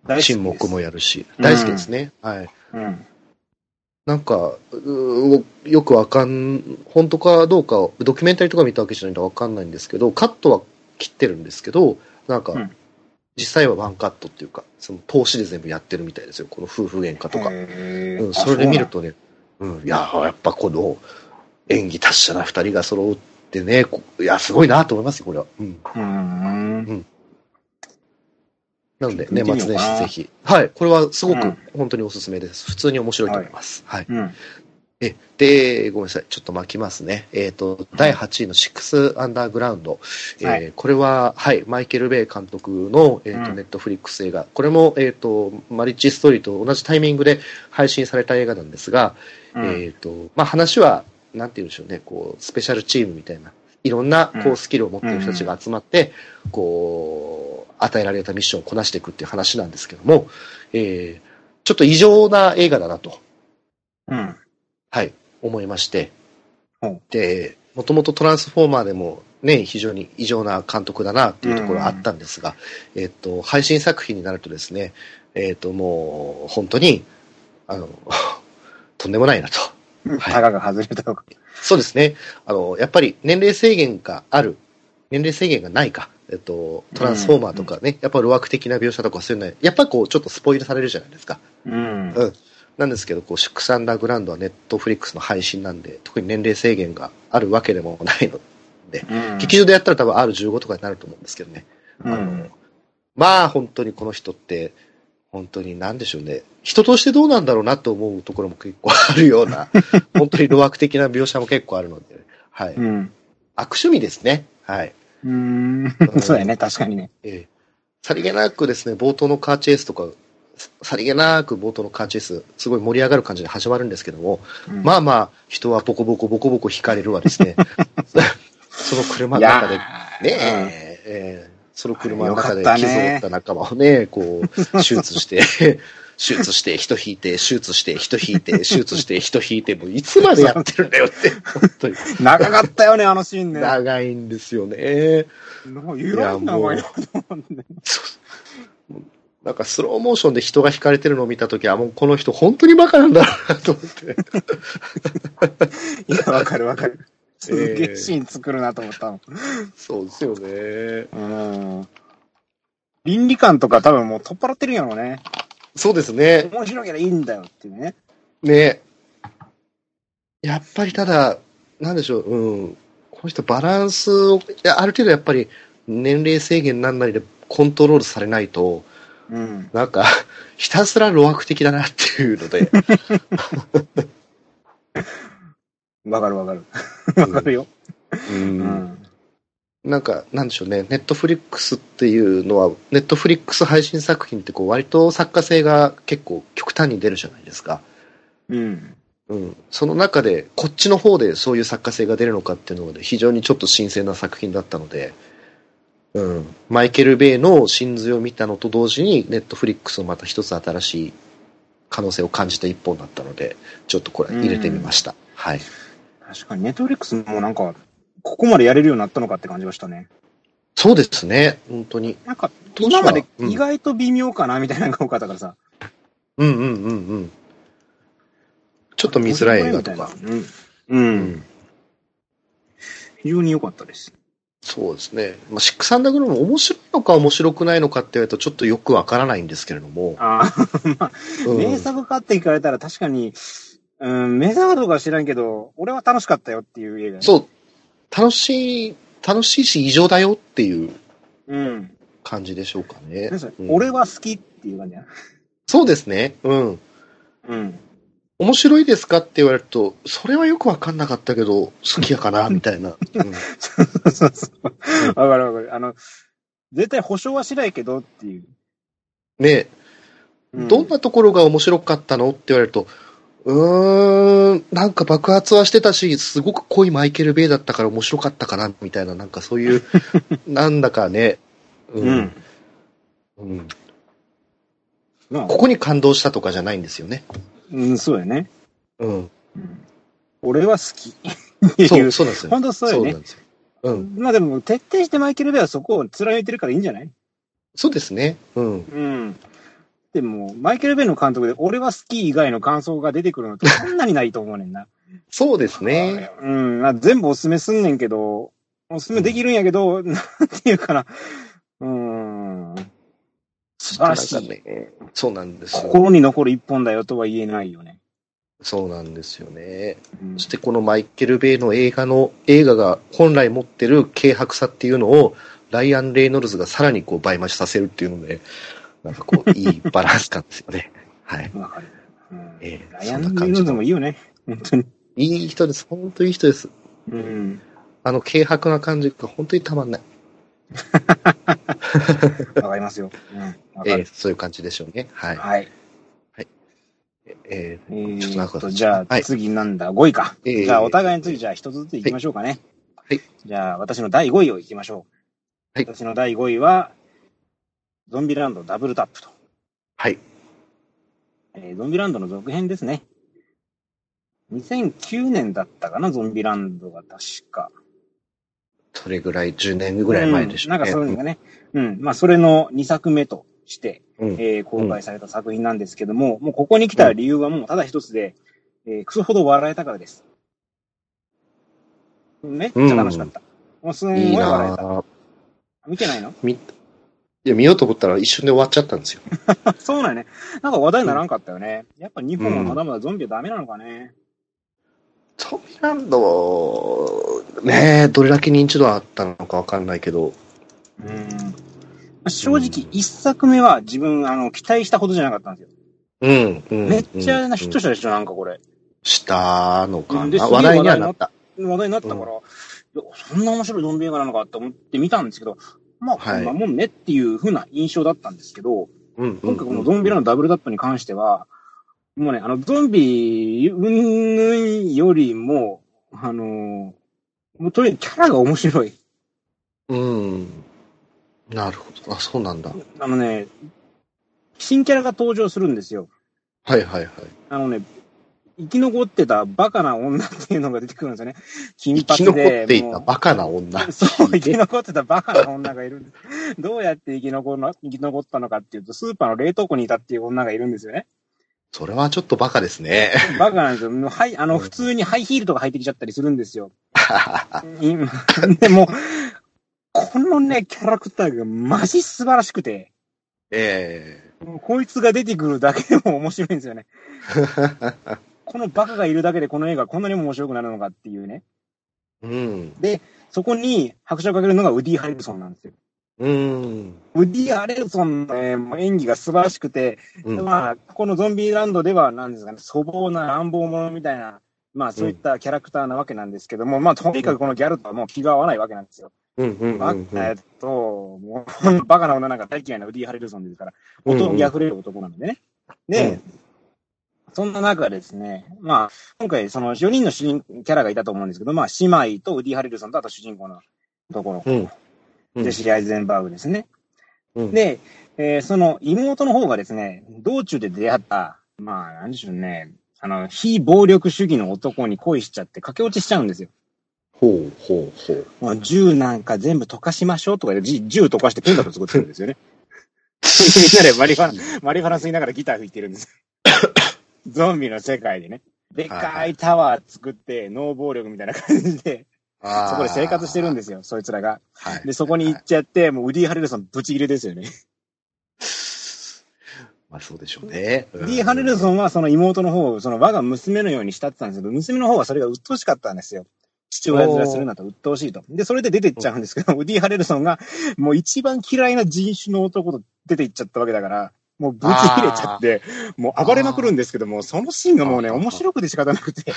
[SPEAKER 1] 大
[SPEAKER 2] 沈黙もやるし、
[SPEAKER 1] うん
[SPEAKER 2] 大好きですね。はい。
[SPEAKER 1] うん。
[SPEAKER 2] なんか、よくわかん、本当かどうか、ドキュメンタリーとか見たわけじゃないんでわかんないんですけど、カットは切ってるんですけど、なんか、
[SPEAKER 1] うん
[SPEAKER 2] 実際はワンカットっていうか、その投資で全部やってるみたいですよ。この夫婦喧嘩とか。うん、それで見る。とね、うん、いやー、やっぱこの演技達者な二人が揃ってね、こいや、すごいなと思いますよ、これは。うん。
[SPEAKER 1] ううん。
[SPEAKER 2] なので、
[SPEAKER 1] 見
[SPEAKER 2] 年末年始ぜひ。はい、これはすごく
[SPEAKER 1] うん
[SPEAKER 2] 本当におすすめです。普通に面白いと思います。はい。
[SPEAKER 1] うん。
[SPEAKER 2] え、で、ごめんなさい。ちょっと巻きますね。えっ、と、第8位のシックスアンダーグラウンド。えー
[SPEAKER 1] はい
[SPEAKER 2] これは、はい、マイケル・ベイ監督の、えっ、と、
[SPEAKER 1] うん
[SPEAKER 2] ネットフリックス映画。これも、えっ、と、マリッジストーリーと同じタイミングで配信された映画なんですが、
[SPEAKER 1] うん
[SPEAKER 2] えっ、と、まあ、話は、なんて言うんでしょうね、こう、スペシャルチームみたいな、いろんな、こ
[SPEAKER 1] うん
[SPEAKER 2] う、スキルを持っている人たちが集まって、こう、与えられたミッションをこなしていくっていう話なんですけども、えーちょっと異常な映画だなと。
[SPEAKER 1] うん。
[SPEAKER 2] はい、思いまして
[SPEAKER 1] ほ。
[SPEAKER 2] で、もともとトランスフォーマーでもね、非常に異常な監督だなっていうところはあったんですが、えっと、配信作品になるとですね、えっと、もう、本当に、あの、とんでもないなと。はい
[SPEAKER 1] タガが外れたとか。
[SPEAKER 2] そうですね。あの、やっぱり年齢制限がある、年齢制限がないか。えっと、トランスフォーマーとかね、やっぱ路悪的な描写とかそういうのは、やっぱこう、ちょっとスポイルされるじゃないですか。
[SPEAKER 1] うん。
[SPEAKER 2] うん。なんですけど、こう、シックスアンダーグラウンドはネットフリックスの配信なんで、特に年齢制限があるわけでもないので、
[SPEAKER 1] うん
[SPEAKER 2] 劇場でやったら多分 R15 とかになると思うんですけどね。あの
[SPEAKER 1] うん。
[SPEAKER 2] まあ、本当にこの人って、本当に何でしょうね。人としてどうなんだろうなと思うところも結構あるような、本当に路悪的な描写も結構あるので、はい。
[SPEAKER 1] うん。
[SPEAKER 2] 悪趣味ですね。はい。
[SPEAKER 1] うーん。そうやね、確かにね。
[SPEAKER 2] ええさりげなくですね、冒頭のカーチェイスとか、ささりげなく冒頭のカーチェイス、すごい盛り上がる感じで始まるんですけども、
[SPEAKER 1] うん
[SPEAKER 2] まあまあ、人はボコボコボコボコ引かれるわですね。その車の中で、ね
[SPEAKER 1] ー
[SPEAKER 2] え、ええその車の中で傷を負った仲間をね、こう、手術して、手術して、人引いて、手術して、人引いて、手術して、人引いて、もういつまでやってるんだよって、本当に。
[SPEAKER 1] うん長かったよね、あのシーンね。
[SPEAKER 2] 長いんですよね。
[SPEAKER 1] なんかいろんな長いなと思って。
[SPEAKER 2] なんかスローモーションで人が引かれてるのを見たときは、もうこの人本当にバカなんだろうなと思って。
[SPEAKER 1] いや、わかるわかる。すげ
[SPEAKER 2] ええ
[SPEAKER 1] えシーン作るなと思ったの。
[SPEAKER 2] そうですよね。
[SPEAKER 1] うん。倫理観とか多分もう取っ払ってるんやろうね。
[SPEAKER 2] そうですね。
[SPEAKER 1] 面白ければいいんだよっていうね。
[SPEAKER 2] ね。やっぱりただ、なんでしょう、うん。この人バランスを、いやある程度やっぱり年齢制限なんなりでコントロールされないと、
[SPEAKER 1] うん。
[SPEAKER 2] なんか、ひたすら路悪的だなっていうので、
[SPEAKER 1] わかるわかる。わかるよ。
[SPEAKER 2] う、
[SPEAKER 1] うんん。
[SPEAKER 2] なんか、なんでしょうね、ネットフリックスっていうのは、ネットフリックス配信作品ってこう割と作家性が結構極端に出るじゃないですか。
[SPEAKER 1] うん。
[SPEAKER 2] うん。その中で、こっちの方でそういう作家性が出るのかっていうので、非常にちょっと新鮮な作品だったので、うん。マイケル・ベイの真髄を見たのと同時に、ネットフリックスのまた一つ新しい可能性を感じた一本だったので、ちょっとこれ入れてみました。はい。
[SPEAKER 1] 確かに、ネットフリックスもなんか、ここまでやれるようになったのかって感じがしたね。
[SPEAKER 2] そうですね、本当に。
[SPEAKER 1] なんか、今まで
[SPEAKER 2] うん
[SPEAKER 1] 意外と微妙かなみたいなのが多かったからさ。
[SPEAKER 2] うんうんうんうん。ちょっと見づらい映画とか。
[SPEAKER 1] うん。う。
[SPEAKER 2] うんん。
[SPEAKER 1] 非常に良かったです。
[SPEAKER 2] そうですね。まあ、シックスアンダーグラウンド面白いのか面白くないのかって言われるとちょっとよくわからないんですけれども。
[SPEAKER 1] ああ、まあ、
[SPEAKER 2] うん
[SPEAKER 1] 名作かって聞かれたら確かに、うん、名作かどうかは知らんけど、俺は楽しかったよっていう映画。
[SPEAKER 2] そう。楽しい、楽しいし異常だよっていう
[SPEAKER 1] う。うん。
[SPEAKER 2] 感じでしょうかねうん
[SPEAKER 1] 俺は好きっていう感じやな。
[SPEAKER 2] そうですね。うん。
[SPEAKER 1] うん。
[SPEAKER 2] 面白いですかって言われると、それはよくわかんなかったけど、好きやかな、みたいな。うん
[SPEAKER 1] そうそうそう。わかるわかる。あの、絶対保証はしないけどっていう。
[SPEAKER 2] ね
[SPEAKER 1] う
[SPEAKER 2] どんなところが面白かったのって言われると、うーん、なんか爆発はしてたし、すごく濃いマイケル・ベイだったから面白かったかな、みたいな、なんかそういう、なんだかね、う
[SPEAKER 1] うん。
[SPEAKER 2] うん
[SPEAKER 1] まあ
[SPEAKER 2] ここに感動したとかじゃないんですよね。
[SPEAKER 1] うん、そうやね。
[SPEAKER 2] うん。
[SPEAKER 1] うん俺は好き。
[SPEAKER 2] そ、
[SPEAKER 1] いうう。
[SPEAKER 2] そうなんですよ。
[SPEAKER 1] 本当そうよね
[SPEAKER 2] なんですよ。うん。
[SPEAKER 1] まあでも、徹底してマイケル・ベイはそこを貫いてるからいいんじゃない？
[SPEAKER 2] そうですね。うん。
[SPEAKER 1] うん。でも、マイケル・ベイの監督で、俺は好き以外の感想が出てくるのってそんなにないと思うねんな。
[SPEAKER 2] そうですね。
[SPEAKER 1] うん。まあ、全部おすすめすんねんけど、おすすめできるんやけど、なんていうかな。うん。らし。
[SPEAKER 2] ね、そうなんですよ。
[SPEAKER 1] 心に残る一本だよとは言えないよね。
[SPEAKER 2] そうなんですよね。
[SPEAKER 1] うん
[SPEAKER 2] そしてこのマイケル・ベイの映画の、映画が本来持ってる軽薄さっていうのを、ライアン・レイノルズがさらにこう倍増しさせるっていうので、なんかこう、いいバランス感ですよね。はい。
[SPEAKER 1] わかる。うん
[SPEAKER 2] ええ
[SPEAKER 1] ライアン・レイノルズもいいよね。本当に。
[SPEAKER 2] いい人です。本当にいい人です。
[SPEAKER 1] うん。
[SPEAKER 2] あの軽薄な感じが本当にたまんない。
[SPEAKER 1] わかりますよ。うん。
[SPEAKER 2] ええそういう感じでしょうね。はい。
[SPEAKER 1] はい。
[SPEAKER 2] え
[SPEAKER 1] え
[SPEAKER 2] ーちょっと長
[SPEAKER 1] じゃあ
[SPEAKER 2] はい
[SPEAKER 1] 次なんだ、5位か。
[SPEAKER 2] えー
[SPEAKER 1] じゃあお互いに次じゃあ一つずつ行きましょうかね。
[SPEAKER 2] はい。
[SPEAKER 1] じゃあ私の第5位を行きましょう。
[SPEAKER 2] はい
[SPEAKER 1] 私の第5位は、ゾンビランドダブルタップと。
[SPEAKER 2] はい。
[SPEAKER 1] えーゾンビランドの続編ですね。2009年だったかな、ゾンビランドが確か。
[SPEAKER 2] それぐらい、10年ぐらい前でしょうね。
[SPEAKER 1] うんなんかそういうのがね。うん。まあ、それの2作目として、
[SPEAKER 2] うん
[SPEAKER 1] えー公開された作品なんですけども、もうここに来た理由はもうただ一つで、えークソほど笑えたからです。めっちゃ楽しかった。もうすんごい
[SPEAKER 2] いい
[SPEAKER 1] 笑えた。
[SPEAKER 2] なぁ。
[SPEAKER 1] 見てないの？
[SPEAKER 2] み、いや、見ようと思ったら一瞬で終わっちゃったんですよ。
[SPEAKER 1] そうなんよね。なんか話題にならんかったよね。やっぱ日本はまだまだゾンビはダメなのかね。
[SPEAKER 2] ゾンビランド、ねえ、どれだけ認知度あったのかわかんないけど、
[SPEAKER 1] うん。正直、一作目は自分、あの、期待したほどじゃなかったんですよ。
[SPEAKER 2] うん、うん。
[SPEAKER 1] めっちゃなヒット
[SPEAKER 2] し
[SPEAKER 1] したでしょ、なんかこれ。
[SPEAKER 2] したのかな。話題にはなった。
[SPEAKER 1] 話題になったから、いやそんな面白いゾンビ映画なのかって思って見たんですけど、まあ、こ
[SPEAKER 2] はい
[SPEAKER 1] んなもんねっていう風な印象だったんですけど、
[SPEAKER 2] うん、
[SPEAKER 1] 今回このゾンビラのダブルタップに関しては、もうね、あの、ゾンビ、うんぬんよりも、あのーもうとにかくキャラが面白い。
[SPEAKER 2] うん。なるほど。あ、そうなんだ。
[SPEAKER 1] あのね、新キャラが登場するんですよ。
[SPEAKER 2] はいはいはい。
[SPEAKER 1] あのね、生き残ってたバカな女っていうのが出てくるんですよね。金
[SPEAKER 2] 生き残
[SPEAKER 1] 髪で。
[SPEAKER 2] っていたバカな女。
[SPEAKER 1] そう、生き残ってたバカな女がいるんです。どうやって生き残るの生き残ったのかっていうと、スーパーの冷凍庫にいたっていう女がいるんですよね。
[SPEAKER 2] それはちょっとバカですね。
[SPEAKER 1] バカなんですよ。はい、あの、普通にハイヒールとか履いてきちゃったりするんですよ。今でも、このね、キャラクターがマジ素晴らしくて、
[SPEAKER 2] え
[SPEAKER 1] もうこいつが出てくるだけでも面白いんですよね。
[SPEAKER 2] え
[SPEAKER 1] このバカがいるだけでこの映画こんなにも面白くなるのかっていうね。
[SPEAKER 2] うん。
[SPEAKER 1] そこに拍車をかけるのがウディ・ハリルソンなんですよ。
[SPEAKER 2] うん。
[SPEAKER 1] ウディ・ハリルソンの、ね、演技が素晴らしくて、
[SPEAKER 2] うん。
[SPEAKER 1] まあ、このゾンビランドでは、なんですかね、粗暴な乱暴者みたいな、まあ、そういったキャラクターなわけなんですけども、まあ、とにかくこのギャルとはもう気が合わないわけなんですよ。
[SPEAKER 2] うん。うん。
[SPEAKER 1] まあえっと、もう、バカな女なんか大嫌いなウディ・ハリルソンですから、男気溢れる男なのでね。で、
[SPEAKER 2] うん
[SPEAKER 1] そんな中ですね、まあ、今回その4人の主人キャラがいたと思うんですけど、まあ、姉妹とウディ・ハリルソンとあと主人公のところ、
[SPEAKER 2] うんうん
[SPEAKER 1] ジェシリ・アイゼンバーグですね。
[SPEAKER 2] うん
[SPEAKER 1] で、えーその妹の方がですね、道中で出会った、まあ、なんでしょうね、あの、非暴力主義の男に恋しちゃって駆け落ちしちゃうんですよ。
[SPEAKER 2] ほうほうほう。
[SPEAKER 1] もう銃なんか全部溶かしましょうとかで、じ銃溶かしてペンダント作ってるんですよね。みんなでマリファナ、マリファナ吸いながらギター弾いてるんです。ゾンビの世界でね。でっかいタワー作って、ノー暴力みたいな感じで、そこで生活してるんですよ、そいつらが。
[SPEAKER 2] はい。
[SPEAKER 1] で、そこに行っちゃって、もうウディ・ハレルソンブチ切れですよね。
[SPEAKER 2] まあそうでしょうね。
[SPEAKER 1] ウディ・ハレルソンはその妹の方を、その我が娘のように慕ってたんですけど、娘の方はそれが鬱陶しかったんですよ。父親面するなと鬱陶しいと。で、それで出てっちゃうんですけど、ウディ・ハレルソンがもう一番嫌いな人種の男と出ていっちゃったわけだから、もうぶち切れちゃって、もう暴れまくるんですけども、そのシーンがもうね、面白くて仕方なくて、す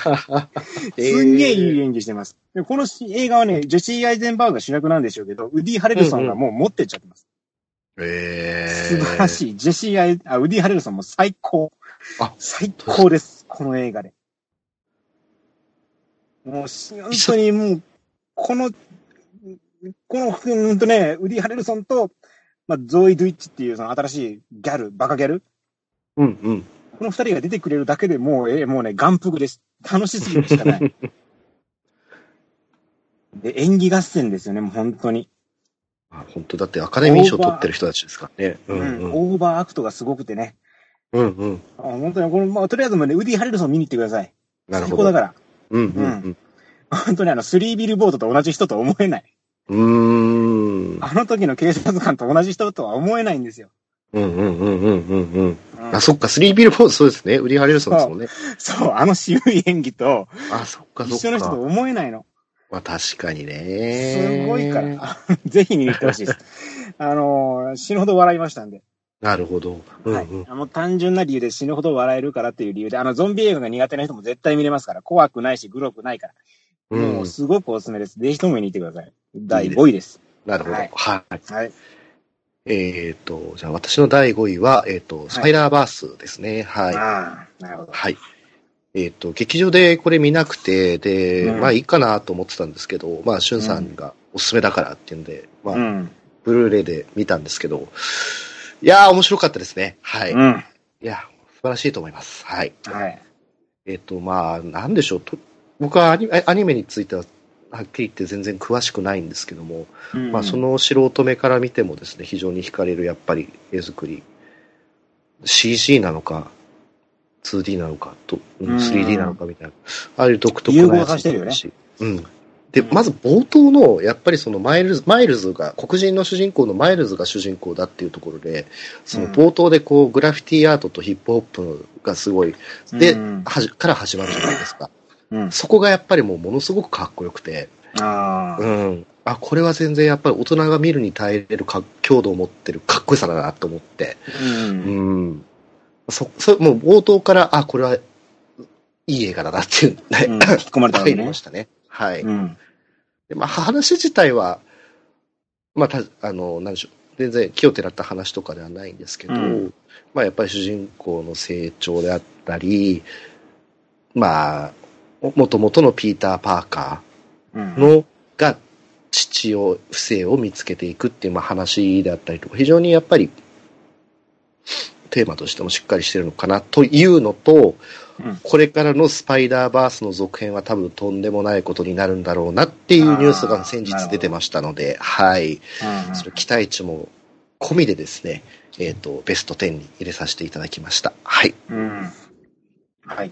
[SPEAKER 2] えー
[SPEAKER 1] んげえいい演技してます。でこの映画はね、ジェシー・アイゼンバーグが主役なんでしょうけど、ウディ・ハレルソンがもう持ってっちゃってます。
[SPEAKER 2] え
[SPEAKER 1] 素晴らしい。ジェシー・アイ、あ、ウディ・ハレルソンも最高。
[SPEAKER 2] あ
[SPEAKER 1] 最高です。この映画で。もうし、本当にもう、この、この、うんとね、ウディ・ハレルソンと、まあ、ゾーイ・ドゥイッチっていうその新しいギャル、バカギャル？
[SPEAKER 2] うんうん。
[SPEAKER 1] この二人が出てくれるだけでもう、えーもうね、眼福です。楽しすぎるしかない。で、演技合戦ですよね、もう本当に。
[SPEAKER 2] あ本当だってアカデミー賞取ってる人たちですからね。う
[SPEAKER 1] うん
[SPEAKER 2] んうん。
[SPEAKER 1] オーバーアクトがすごくてね。
[SPEAKER 2] うんうん。
[SPEAKER 1] あ本当に、この、まあ、とりあえずもうね、ウディ・ハレルソン見に行ってください。
[SPEAKER 2] なるほど。
[SPEAKER 1] 最高だから。
[SPEAKER 2] うんうん
[SPEAKER 1] 本当にあの、スリービルボードと同じ人と思えない。
[SPEAKER 2] うん。うーん。
[SPEAKER 1] あの時の警察官と同じ人とは思えないんですよ。
[SPEAKER 2] うんうんうんうんうんうん。
[SPEAKER 1] うん
[SPEAKER 2] あ、そっか、スリービルボード、そうですね。ウディ・ハレルソンですもんね。
[SPEAKER 1] そう、あの渋い演技と
[SPEAKER 2] あ、そっか、そっ
[SPEAKER 1] 一緒の人と
[SPEAKER 2] か。
[SPEAKER 1] 思えないの。
[SPEAKER 2] まあ確かにね。
[SPEAKER 1] すごいから。ぜひ見に行ってほしいです。あのー死ぬほど笑いましたんで。
[SPEAKER 2] なるほど。うん
[SPEAKER 1] はい
[SPEAKER 2] うん。。
[SPEAKER 1] あの、単純な理由で死ぬほど笑えるからっていう理由で、あの、ゾンビ映画が苦手な人も絶対見れますから、怖くないし、グロくないから。
[SPEAKER 2] う。
[SPEAKER 1] もうんすごくおすすめです。ぜひとも見に行ってください。第5位です。
[SPEAKER 2] なるほど。
[SPEAKER 1] はい
[SPEAKER 2] はい。
[SPEAKER 1] はい。
[SPEAKER 2] えっと、じゃあ私の第5位は、えっと、スパイダーバースですね。はい。
[SPEAKER 1] ああ、なるほど。
[SPEAKER 2] はい。えっ、と、劇場でこれ見なくて、で、
[SPEAKER 1] うん
[SPEAKER 2] まあいいかなと思ってたんですけど、まあ、しゅんさんがおすすめだからっていうんで、まあ、
[SPEAKER 1] うん。
[SPEAKER 2] ブルーレイで見たんですけど、いやー、面白かったですね。はい。い
[SPEAKER 1] うん。
[SPEAKER 2] や、素晴らしいと思います。はい。
[SPEAKER 1] はい。
[SPEAKER 2] えっ、と、まあ、なんでしょうと、僕はアニアニメについては、はっきり言って全然詳しくないんですけども、まあ、そ、の素人目から見てもですね、非常に惹かれる、やっぱり絵作り。CG なのか、2D なのか、とうん
[SPEAKER 1] うん
[SPEAKER 2] 3D なのかみたいな。ああいう独特なやつ
[SPEAKER 1] させてるよね
[SPEAKER 2] しうん。で、
[SPEAKER 1] うん
[SPEAKER 2] まず冒頭の、やっぱりそのマイルズ、マイルズが、黒人の主人公のマイルズが主人公だっていうところで、その冒頭でこう、グラフィティアートとヒップホップがすごい、で、
[SPEAKER 1] うん
[SPEAKER 2] はじ、から始まるじゃないですか。
[SPEAKER 1] うん。
[SPEAKER 2] そこがやっぱりもうものすごくかっこよくて、
[SPEAKER 1] ああ。
[SPEAKER 2] うん。あ、これは全然やっぱり大人が見るに耐えれるか強度を持ってるかっこよさだなと思って。
[SPEAKER 1] うん。
[SPEAKER 2] うん。そ、そ、もう冒頭から、あ、これはいい映画だなっていう、ね、
[SPEAKER 1] うん引き込まれたね
[SPEAKER 2] 入りま。したね。はい。
[SPEAKER 1] うん。
[SPEAKER 2] でまあ、話自体は、まあ、た、あの、なんでしょう。全然気をてらった話とかではないんですけど、
[SPEAKER 1] うん
[SPEAKER 2] まあ、やっぱり主人公の成長であったり、まあ、もともとのピーター・パーカ
[SPEAKER 1] うん
[SPEAKER 2] ーの、が父を、不正を見つけていくっていう、まあ、話であったりとか、非常にやっぱり、テーマとしてもしっかりしてるのかなというのと、
[SPEAKER 1] うん
[SPEAKER 2] これからのスパイダーバースの続編は多分とんでもないことになるんだろうなっていうニュースが先日出てましたので、はい。
[SPEAKER 1] うん
[SPEAKER 2] その期待値も込みでですね、えっ、と、ベスト10に入れさせていただきました。はい。
[SPEAKER 1] うん。はい。
[SPEAKER 2] はい。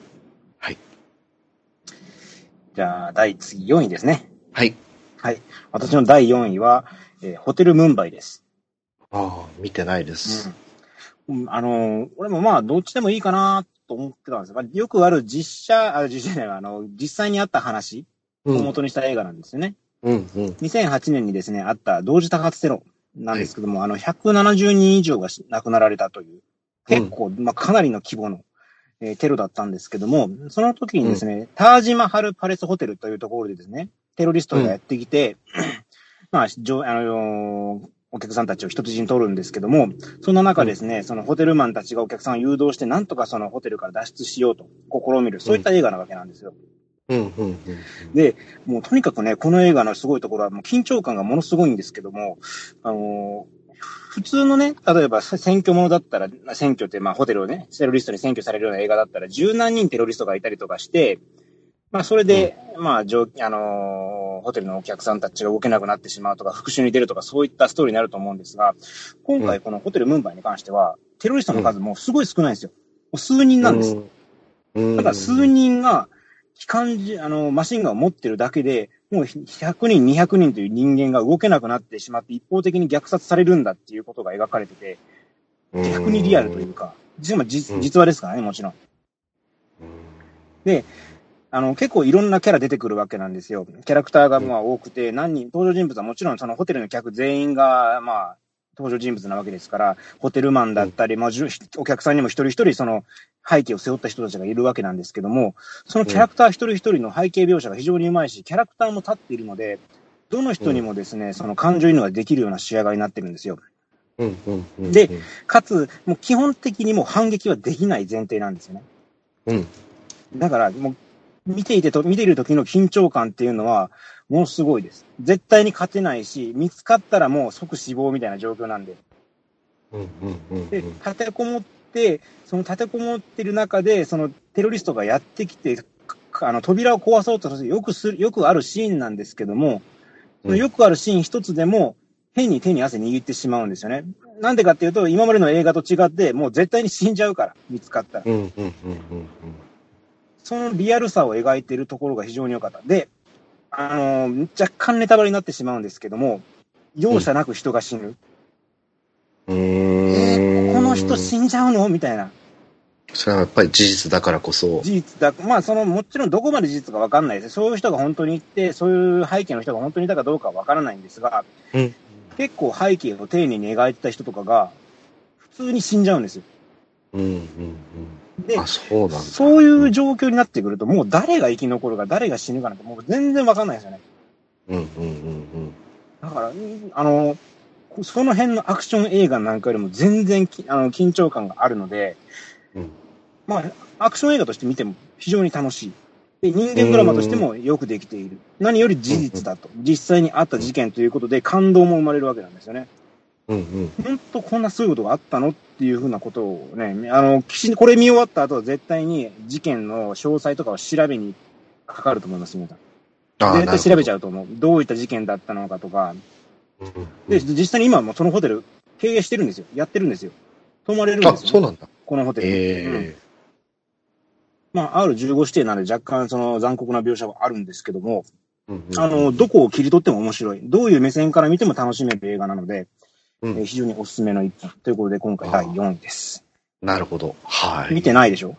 [SPEAKER 1] じゃあ、第次4位ですね。
[SPEAKER 2] はい。
[SPEAKER 1] 私の第4位は、えーホテルムンバイです。
[SPEAKER 2] ああ、見てないです。
[SPEAKER 1] うん。あのー俺もまあ、どっちでもいいかなと思ってたんですよ。まあ、よくある実写、あ、実写じゃない、あの、実際にあった話を
[SPEAKER 2] うん。
[SPEAKER 1] 元にした映画なんですよね。
[SPEAKER 2] うん、うん。
[SPEAKER 1] 2008年にですね、あった同時多発テロなんですけども、あの、170人以上がし亡くなられたという、結構、まあ、かなりの規模の、えーテロだったんですけども、その時にですね、タージマハルパレスホテルというところでですね、テロリストがやってきて、まあ、じょあのーお客さんたちを人質に取るんですけども、そんな中ですね、そのホテルマンたちがお客さんを誘導して、なんとかそのホテルから脱出しようと試みる、そういった映画なわけなんですよ。
[SPEAKER 2] うん、うん、うん。
[SPEAKER 1] で、もうとにかくね、この映画のすごいところは、もう緊張感がものすごいんですけども、あのー普通のね、例えば選挙ものだったら、選挙ってまあホテルをね、テロリストに占拠されるような映画だったら、十何人テロリストがいたりとかして、まあそれで、まあ、上あのホテルのお客さんたちが動けなくなってしまうとか、復讐に出るとか、そういったストーリーになると思うんですが、今回このホテルムンバイに関しては、テロリストの数もすごい少ないんですよ。もう数人なんです。
[SPEAKER 2] うん。
[SPEAKER 1] ただ数人が、機関銃、あの、マシンガンを持ってるだけで、もう100人、200人という人間が動けなくなってしまって、一方的に虐殺されるんだっていうことが描かれてて、逆にリアルというか、実は実実話ですからね、もちろん。あの、結構いろんなキャラ出てくるわけなんですよ。キャラクターがまあ多くて、何人、登場人物はもちろんそのホテルの客全員が、まあ、登場人物なわけですから、ホテルマンだったり、まあ、お客さんにも一人一人その背景を背負った人たちがいるわけなんですけども、そのキャラクター一人一人の背景描写が非常にうまいし、キャラクターも立っているので、どの人にもですね、その感情移入ができるような仕上がりになってるんですよ。で、かつ、もう基本的にもう反撃はできない前提なんですよね。
[SPEAKER 2] うん。
[SPEAKER 1] だから、もう、見ていてと、見ている時の緊張感っていうのは、ものすごいです。絶対に勝てないし、見つかったらもう即死亡みたいな状況なんで。
[SPEAKER 2] うんうんうん
[SPEAKER 1] で、立てこもって、その立てこもってる中で、そのテロリストがやってきて、かあの、扉を壊そうとする、よくする、よくあるシーンなんですけども、そのよくあるシーン一つでも、変に手に汗握ってしまうんですよね。なんでかっていうと、今までの映画と違って、もう絶対に死んじゃうから、見つかったら。
[SPEAKER 2] うんうんうんうん
[SPEAKER 1] そのリアルさを描いているところが非常に良かった。で、あのー若干ネタバレになってしまうんですけども、容赦なく人が死ぬ。
[SPEAKER 2] うん。
[SPEAKER 1] えー
[SPEAKER 2] うん
[SPEAKER 1] この人死んじゃうの？みたいな。
[SPEAKER 2] それはやっぱり事実だからこそ。
[SPEAKER 1] 事実だ。まあ、その、もちろんどこまで事実かわかんないです。そういう人が本当にいて、そういう背景の人が本当にいたかどうかはわからないんですが、
[SPEAKER 2] うん。
[SPEAKER 1] 結構背景を丁寧に描いてた人とかが、普通に死んじゃうんですよ。
[SPEAKER 2] うんうん
[SPEAKER 1] で
[SPEAKER 2] うん。あ、そうなんだ。
[SPEAKER 1] そういう状況になってくると、もう誰が生き残るか、誰が死ぬかなんて、もう全然わかんないですよね。
[SPEAKER 2] うんうんうん
[SPEAKER 1] だから、うんあの、その辺のアクション映画なんかよりも全然きあの緊張感があるので、
[SPEAKER 2] うん。
[SPEAKER 1] まあ、アクション映画として見ても非常に楽しい。で、人間ドラマとしてもよくできている。何より事実だと。実際にあった事件ということで感動も生まれるわけなんですよね。
[SPEAKER 2] うんうん。
[SPEAKER 1] 本当こんなすごいことがあったのっていうふうなことをね、あの、これ見終わった後は絶対に事件の詳細とかを調べにかかると思います、皆さん。
[SPEAKER 2] あ
[SPEAKER 1] 絶対調べち
[SPEAKER 2] ゃ
[SPEAKER 1] ゃうと思う。どういった事件だったのかとか。
[SPEAKER 2] う。
[SPEAKER 1] で、実際に今もそのホテル経営してるんですよ。やってるんですよ。泊まれるんですよ、
[SPEAKER 2] あ、そうなんだ。
[SPEAKER 1] このホテル。うん
[SPEAKER 2] え
[SPEAKER 1] まあ、R15 指定なので若干その残酷な描写はあるんですけども、あの、どこを切り取っても面白い。どういう目線から見ても楽しめる映画なので、
[SPEAKER 2] うん
[SPEAKER 1] えー非常におすすめの一本。ということで今回第4位です。
[SPEAKER 2] なるほど。はい。
[SPEAKER 1] 見てないでしょ？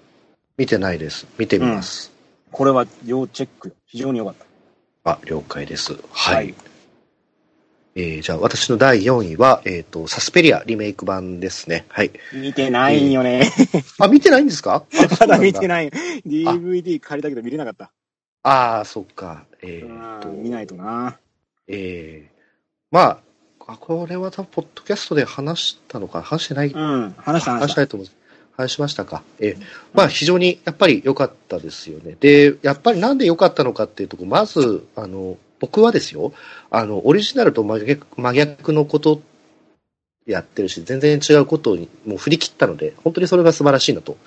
[SPEAKER 2] 見てないです。見てみます。
[SPEAKER 1] これは要チェック。非常に良かった。
[SPEAKER 2] あ、了解です。はい。えー、じゃあ私の第4位は、えっ、と、サスペリアリメイク版ですね。はい。
[SPEAKER 1] 見てないよね。
[SPEAKER 2] あ、見てないんですか？
[SPEAKER 1] まだ見て
[SPEAKER 2] い。
[SPEAKER 1] ない。DVD 借りたけど見れなかった。
[SPEAKER 2] ああ、そっか。え
[SPEAKER 1] う
[SPEAKER 2] ー、と、
[SPEAKER 1] ん見ないとな。
[SPEAKER 2] えー、まあ、あこれは多分、ポッドキャストで話したのかな話してない、
[SPEAKER 1] うん。話した話し。
[SPEAKER 2] たたいと思う。話しましたか？えーまあ、非常にやっぱり良かったですよね。で、やっぱりなんで良かったのかっていうところ、まず、あの、僕はですよ、あの、オリジナルと真逆真逆のことやってるし、全然違うことにもう振り切ったので、本当にそれが素晴らしいなと。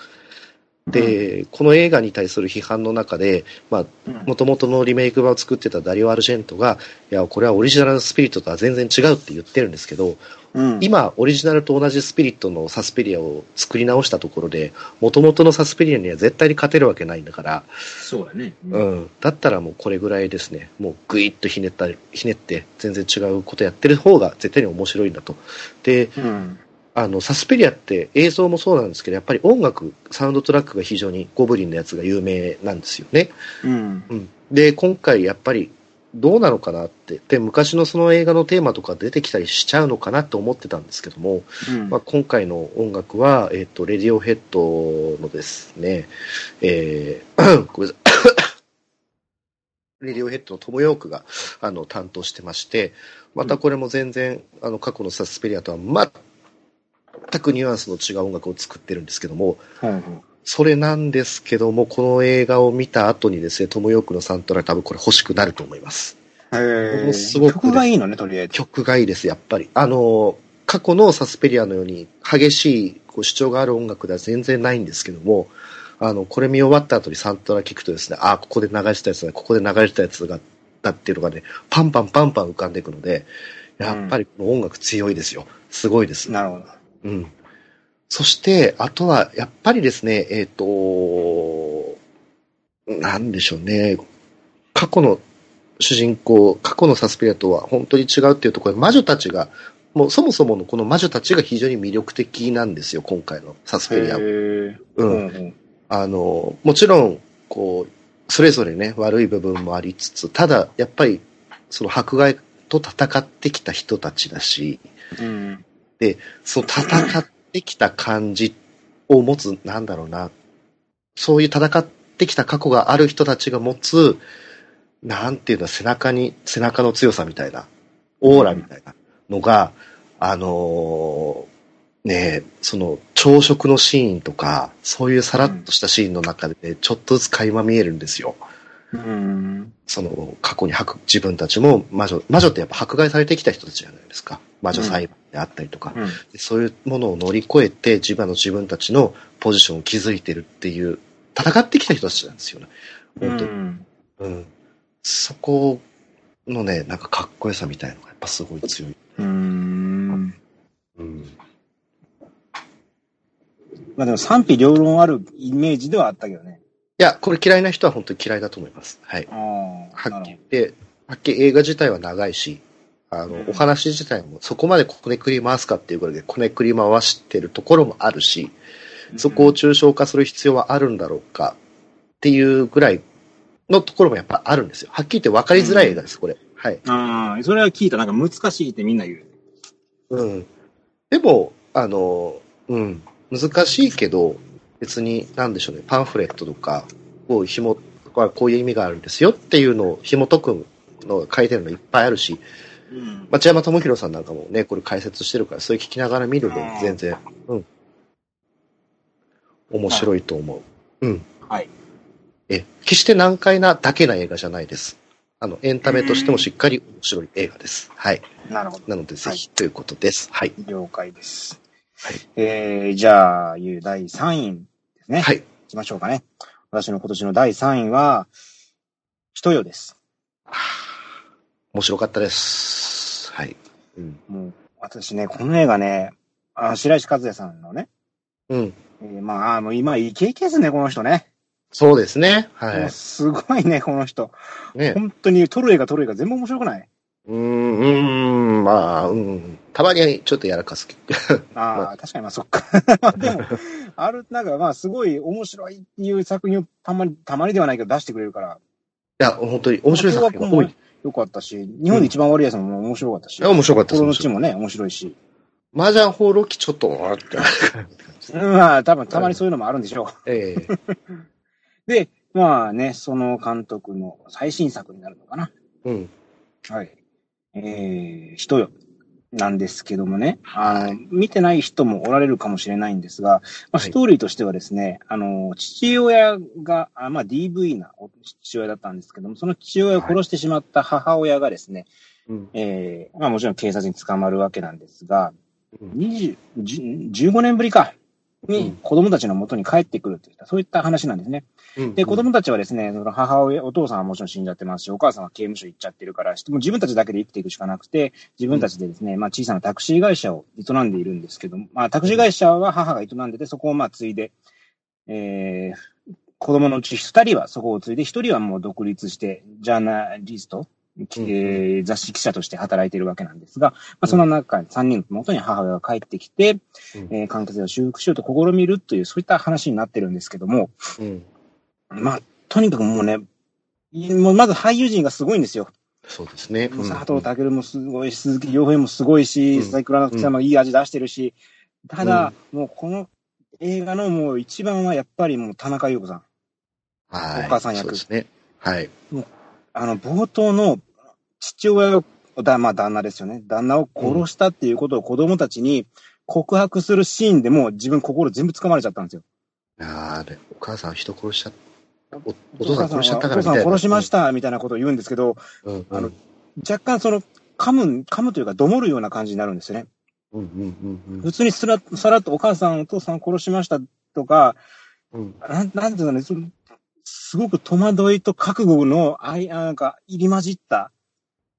[SPEAKER 2] で、この映画に対する批判の中で、まあ、
[SPEAKER 1] うん、
[SPEAKER 2] もともとのリメイク版を作ってたダリオ・アルジェントが、いや、これはオリジナルのスピリットとは全然違うって言ってるんですけど、
[SPEAKER 1] うん、
[SPEAKER 2] 今、オリジナルと同じスピリットのサスペリアを作り直したところで、もともとのサスペリアには絶対に勝てるわけないんだから、
[SPEAKER 1] そうだね。
[SPEAKER 2] うん、だったらもうこれぐらいですね、もうグイッとひねったり、ひねって全然違うことやってる方が絶対に面白いんだと。で、
[SPEAKER 1] うん。
[SPEAKER 2] あの、サスペリアって映像もそうなんですけど、やっぱり音楽、サウンドトラックが非常にゴブリンのやつが有名なんですよね。
[SPEAKER 1] うん。
[SPEAKER 2] うん、で、今回やっぱりどうなのかなって、で、昔のその映画のテーマとか出てきたりしちゃうのかなと思ってたんですけども、
[SPEAKER 1] うん
[SPEAKER 2] まあ、今回の音楽は、えっ、と、レディオヘッドのですね、えー ごめんなさい。レディオヘッドのトモヨークが、あの、担当してまして、またこれも全然、あの、過去のサスペリアとは全くニュアンスの違う音楽を作ってるんですけども、
[SPEAKER 1] はいはい
[SPEAKER 2] それなんですけども、この映画を見た後にですね、トモヨークのサントラ多分これ欲しくなると思います。
[SPEAKER 1] へ
[SPEAKER 2] すごく
[SPEAKER 1] 曲がいいのね、とりあえず。
[SPEAKER 2] 曲がいいです、やっぱり。あの、過去のサスペリアのように激しいこう主張がある音楽では全然ないんですけども、あの、これ見終わった後にサントラ聞くとですね、あ、ここで流したやつだ、ここで流れたやつが、たっていうのがね、パンパンパンパン浮かんでいくので、やっぱりこの音楽強いですよ。すごいです。
[SPEAKER 1] なるほど。
[SPEAKER 2] うん。そして、あとは、やっぱりですね、えっ、と、なんでしょうね。過去の主人公、過去のサスペリアとは本当に違うっていうところで、魔女たちが、もうそもそものこの魔女たちが非常に魅力的なんですよ、今回のサスペリアう。
[SPEAKER 1] うんん
[SPEAKER 2] あの、もちろん、こう、それぞれね、悪い部分もありつつ、ただ、やっぱり、その迫害と戦ってきた人たちだし、
[SPEAKER 1] うん。
[SPEAKER 2] その戦ってきた感じを持つ、なんだろうな、そういう戦ってきた過去がある人たちが持つ、なんていうの、背中に、背中の強さみたいな、オーラみたいなのが、あのーね、その朝食のシーンとか、そういうさらっとしたシーンの中で、ね、ちょっとずつ垣間見えるんですよ。
[SPEAKER 1] うん。
[SPEAKER 2] その過去に迫自分たちも魔女、魔女ってやっぱ迫害されてきた人たちじゃないですか。魔女裁判であったりとか。
[SPEAKER 1] うん。
[SPEAKER 2] でそういうものを乗り越えて自分の自分たちのポジションを築いてるっていう、戦ってきた人たちなんですよね。本当に。
[SPEAKER 1] うん
[SPEAKER 2] うん。そこのね、なんかかっこよさみたいのがやっぱすごい強い。
[SPEAKER 1] うん。
[SPEAKER 2] うん。
[SPEAKER 1] まあでも賛否両論あるイメージではあったけどね。
[SPEAKER 2] いや、これ嫌いな人は本当に嫌いだと思います。はい。はっきり言って、はっきり映画自体は長いし、あの、
[SPEAKER 1] うん
[SPEAKER 2] お話自体もそこまでこねくり回すかっていうぐらいでこねくり回してるところもあるし、そこを抽象化する必要はあるんだろうかっていうぐらいのところもやっぱあるんですよ。はっきり言って分かりづらい映画です、これ。はい。
[SPEAKER 1] ああ、それは聞いた。なんか難しいってみんな言う。
[SPEAKER 2] うん。でも、あの、うん、難しいけど、別に、なんでしょうね、パンフレットとかを紐、こういう意味があるんですよっていうのを紐解くのが書いてるのいっぱいあるし、
[SPEAKER 1] うん。
[SPEAKER 2] 町山智博さんなんかもね、これ解説してるから、それ聞きながら見る分
[SPEAKER 1] うん
[SPEAKER 2] 全然、うん。面白いと思う。うん。
[SPEAKER 1] はい。
[SPEAKER 2] え、決して難解なだけな映画じゃないです。あの、エンタメとしてもしっかり面白い映画です。はい。
[SPEAKER 1] なるほど。
[SPEAKER 2] なので、ぜひ、ということです。はい。
[SPEAKER 1] 了解です。
[SPEAKER 2] はい。
[SPEAKER 1] えー、じゃあ、いう第3位ですね。
[SPEAKER 2] はい。
[SPEAKER 1] 行きましょうかね。私の今年の第3位は、人よです。
[SPEAKER 2] 面白かったです。はい。うん。
[SPEAKER 1] もう、私ね、この映画ね、あ白石和也さんのね、
[SPEAKER 2] うん。
[SPEAKER 1] えーまあ、もう今、イケイケですね、この人ね。
[SPEAKER 2] そうですね。は
[SPEAKER 1] もうすごいね、この人。
[SPEAKER 2] い。ね。
[SPEAKER 1] 本当に、撮る映画撮る映画全部面白くない？う
[SPEAKER 2] ーん、うーん、まあ、うん。たまにちょっとやらかす。
[SPEAKER 1] ああ、
[SPEAKER 2] ま
[SPEAKER 1] 確かにまあそっか。でも、ある、なんかまあすごい面白いっていう作品をたまに、たまにではないけど出してくれるから、
[SPEAKER 2] いや、本当に面白い作品が多い。
[SPEAKER 1] よかったし、日本で一番悪いやつも面白かったし、
[SPEAKER 2] いや面白かったです
[SPEAKER 1] 心の地もね、面白いし。
[SPEAKER 2] 麻雀放浪記ちょっと、あーって。
[SPEAKER 1] まあ、多分たまにそういうのもあるんでしょ
[SPEAKER 2] ええ
[SPEAKER 1] う。で、まあね、その監督の最新作になるのかな。
[SPEAKER 2] うん。
[SPEAKER 1] はい。えー、人よ。なんですけどもね、あの、見てない人もおられるかもしれないんですが、まあ、
[SPEAKER 2] はい。
[SPEAKER 1] ストーリーとしてはですね、あの、父親が、あまあ、DV な父親だったんですけども、その父親を殺してしまった母親がですね、
[SPEAKER 2] うん。
[SPEAKER 1] えー、まあもちろん警察に捕まるわけなんですが、
[SPEAKER 2] うん。
[SPEAKER 1] 20、10 15年ぶりか、に
[SPEAKER 2] うん。
[SPEAKER 1] 子供たちの元に帰ってくるといった、そういった話なんですね。で、子供たちはですね、その母親、お父さんはもちろん死んじゃってますし、お母さんは刑務所行っちゃってるから、もう自分たちだけで生きていくしかなくて、自分たちでですね、まあ小さなタクシー会社を営んでいるんですけども、まあタクシー会社は母が営んでて、そこをまあ継いで、えー、子供のうち二人はそこを継いで、一人はもう独立して、ジャーナリスト、えー雑誌記者として働いているわけなんですが、まあ、その中に三人の元に母親が帰ってきて、
[SPEAKER 2] うん
[SPEAKER 1] えー関係性を修復しようと試みるという、そういった話になってるんですけども、
[SPEAKER 2] うん。
[SPEAKER 1] まあ、とにかくもうね、いもうまず俳優陣がすごいんですよ。
[SPEAKER 2] そうですね。うん
[SPEAKER 1] 佐藤健もすごいし、鈴木亮平もすごいし、
[SPEAKER 2] うん
[SPEAKER 1] 佐々木蔵之さんもいい味出してるし、ただ、もうこの映画のもう一番はやっぱりもう田中優子さん。
[SPEAKER 2] はい。
[SPEAKER 1] お母さん役
[SPEAKER 2] そうですね。はい。
[SPEAKER 1] あの、冒頭の父親を、だまあ旦那ですよね。旦那を殺したっていうことを子供たちに告白するシーンでもう自分心全部掴まれちゃったんですよ。
[SPEAKER 2] あれ、お母さん人殺しちゃった。おお
[SPEAKER 1] お
[SPEAKER 2] 父さん殺しちゃったから
[SPEAKER 1] お父さん
[SPEAKER 2] みたいな。
[SPEAKER 1] 殺しましたみたいなことを言うんですけど、
[SPEAKER 2] うん。うん。
[SPEAKER 1] あの若干その、噛む、噛むというか、どもるような感じになるんですよね。
[SPEAKER 2] うんうんうん
[SPEAKER 1] 普通にすら、さらっとお母さん、お父さん殺しましたとか、
[SPEAKER 2] うん。
[SPEAKER 1] なん、なんていうのね、そのすすごく戸惑いと覚悟の、あい、なんか、入り混じった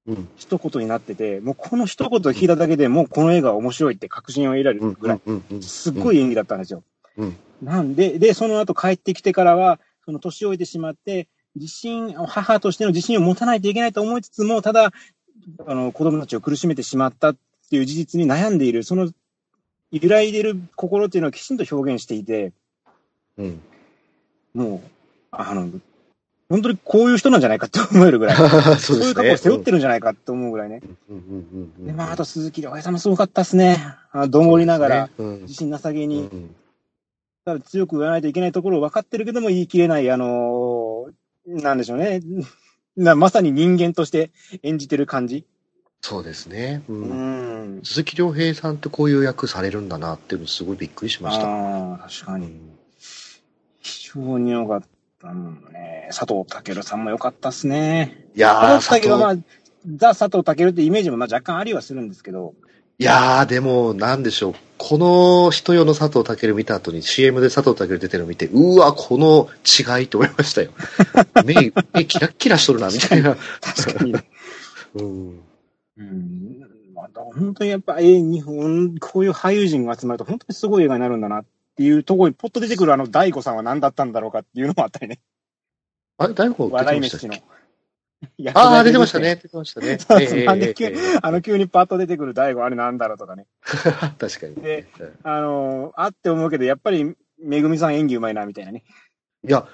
[SPEAKER 2] うん。
[SPEAKER 1] 一言になってて、もうこの一言聞いただけでもうこの映画は面白いって確信を得られ
[SPEAKER 2] うん。
[SPEAKER 1] るぐらい。すっごい演技だったんですよ。
[SPEAKER 2] うん。
[SPEAKER 1] なんで、で、その後帰ってきてからは、その年老いてしまって、自信、母としての自信を持たないといけないと思いつつも、ただ、あの、子供たちを苦しめてしまったっていう事実に悩んでいる、その、揺らいでいる心っていうのをきちんと表現していて、
[SPEAKER 2] うん。
[SPEAKER 1] もう、あの、本当にこういう人なんじゃないかって思えるぐらい、
[SPEAKER 2] そ
[SPEAKER 1] そういう過去を背負ってるんじゃないかって思うぐらいね。
[SPEAKER 2] うん。うん。うん。うん。
[SPEAKER 1] で、まあ、あと鈴木亮平さんもすごかったっすね。あどもりながら、
[SPEAKER 2] うん。
[SPEAKER 1] 自信なさげに、
[SPEAKER 2] うん。
[SPEAKER 1] ただ強く言わないといけないところを分かってるけども言い切れない、あのーなんでしょうね。なまさに人間として演じてる感じ。
[SPEAKER 2] そうですね。う。
[SPEAKER 1] うんん。
[SPEAKER 2] 鈴木亮平さんってこういう役されるんだなっていうのすごいびっくりしました。
[SPEAKER 1] ああ、確かに。
[SPEAKER 2] うん。
[SPEAKER 1] 非常に良かったもんね。佐藤健さんも良かったっすね。
[SPEAKER 2] いやー、
[SPEAKER 1] 佐藤健はまあ、ザ・佐藤健ってイメージもまあ若干ありはするんですけど、
[SPEAKER 2] いやー、でも、なんでしょう。この人用の佐藤健見た後に CM で佐藤健出てるの見て、うわ、この違いと思いましたよ。目、目キラッキラしとるな、みたいな。
[SPEAKER 1] 確かに。
[SPEAKER 2] うん。
[SPEAKER 1] うん。まあ、本当にやっぱ、えー日本、こういう俳優陣が集まると本当にすごい映画になるんだなっていうところにポッと出てくるあの大悟さんは何だったんだろうかっていうのもあったりね。
[SPEAKER 2] あれ、大悟
[SPEAKER 1] 笑い飯の。
[SPEAKER 2] ああ、出てましたね。。出てましたね。
[SPEAKER 1] そう
[SPEAKER 2] ええ
[SPEAKER 1] なんで急あの急にパッと出てくる大悟あれなんだろうとかね。
[SPEAKER 2] え 確かに。
[SPEAKER 1] であのー、あって思うけど、やっぱり、めぐみさん演技うまいな、みたいなね。
[SPEAKER 2] いや、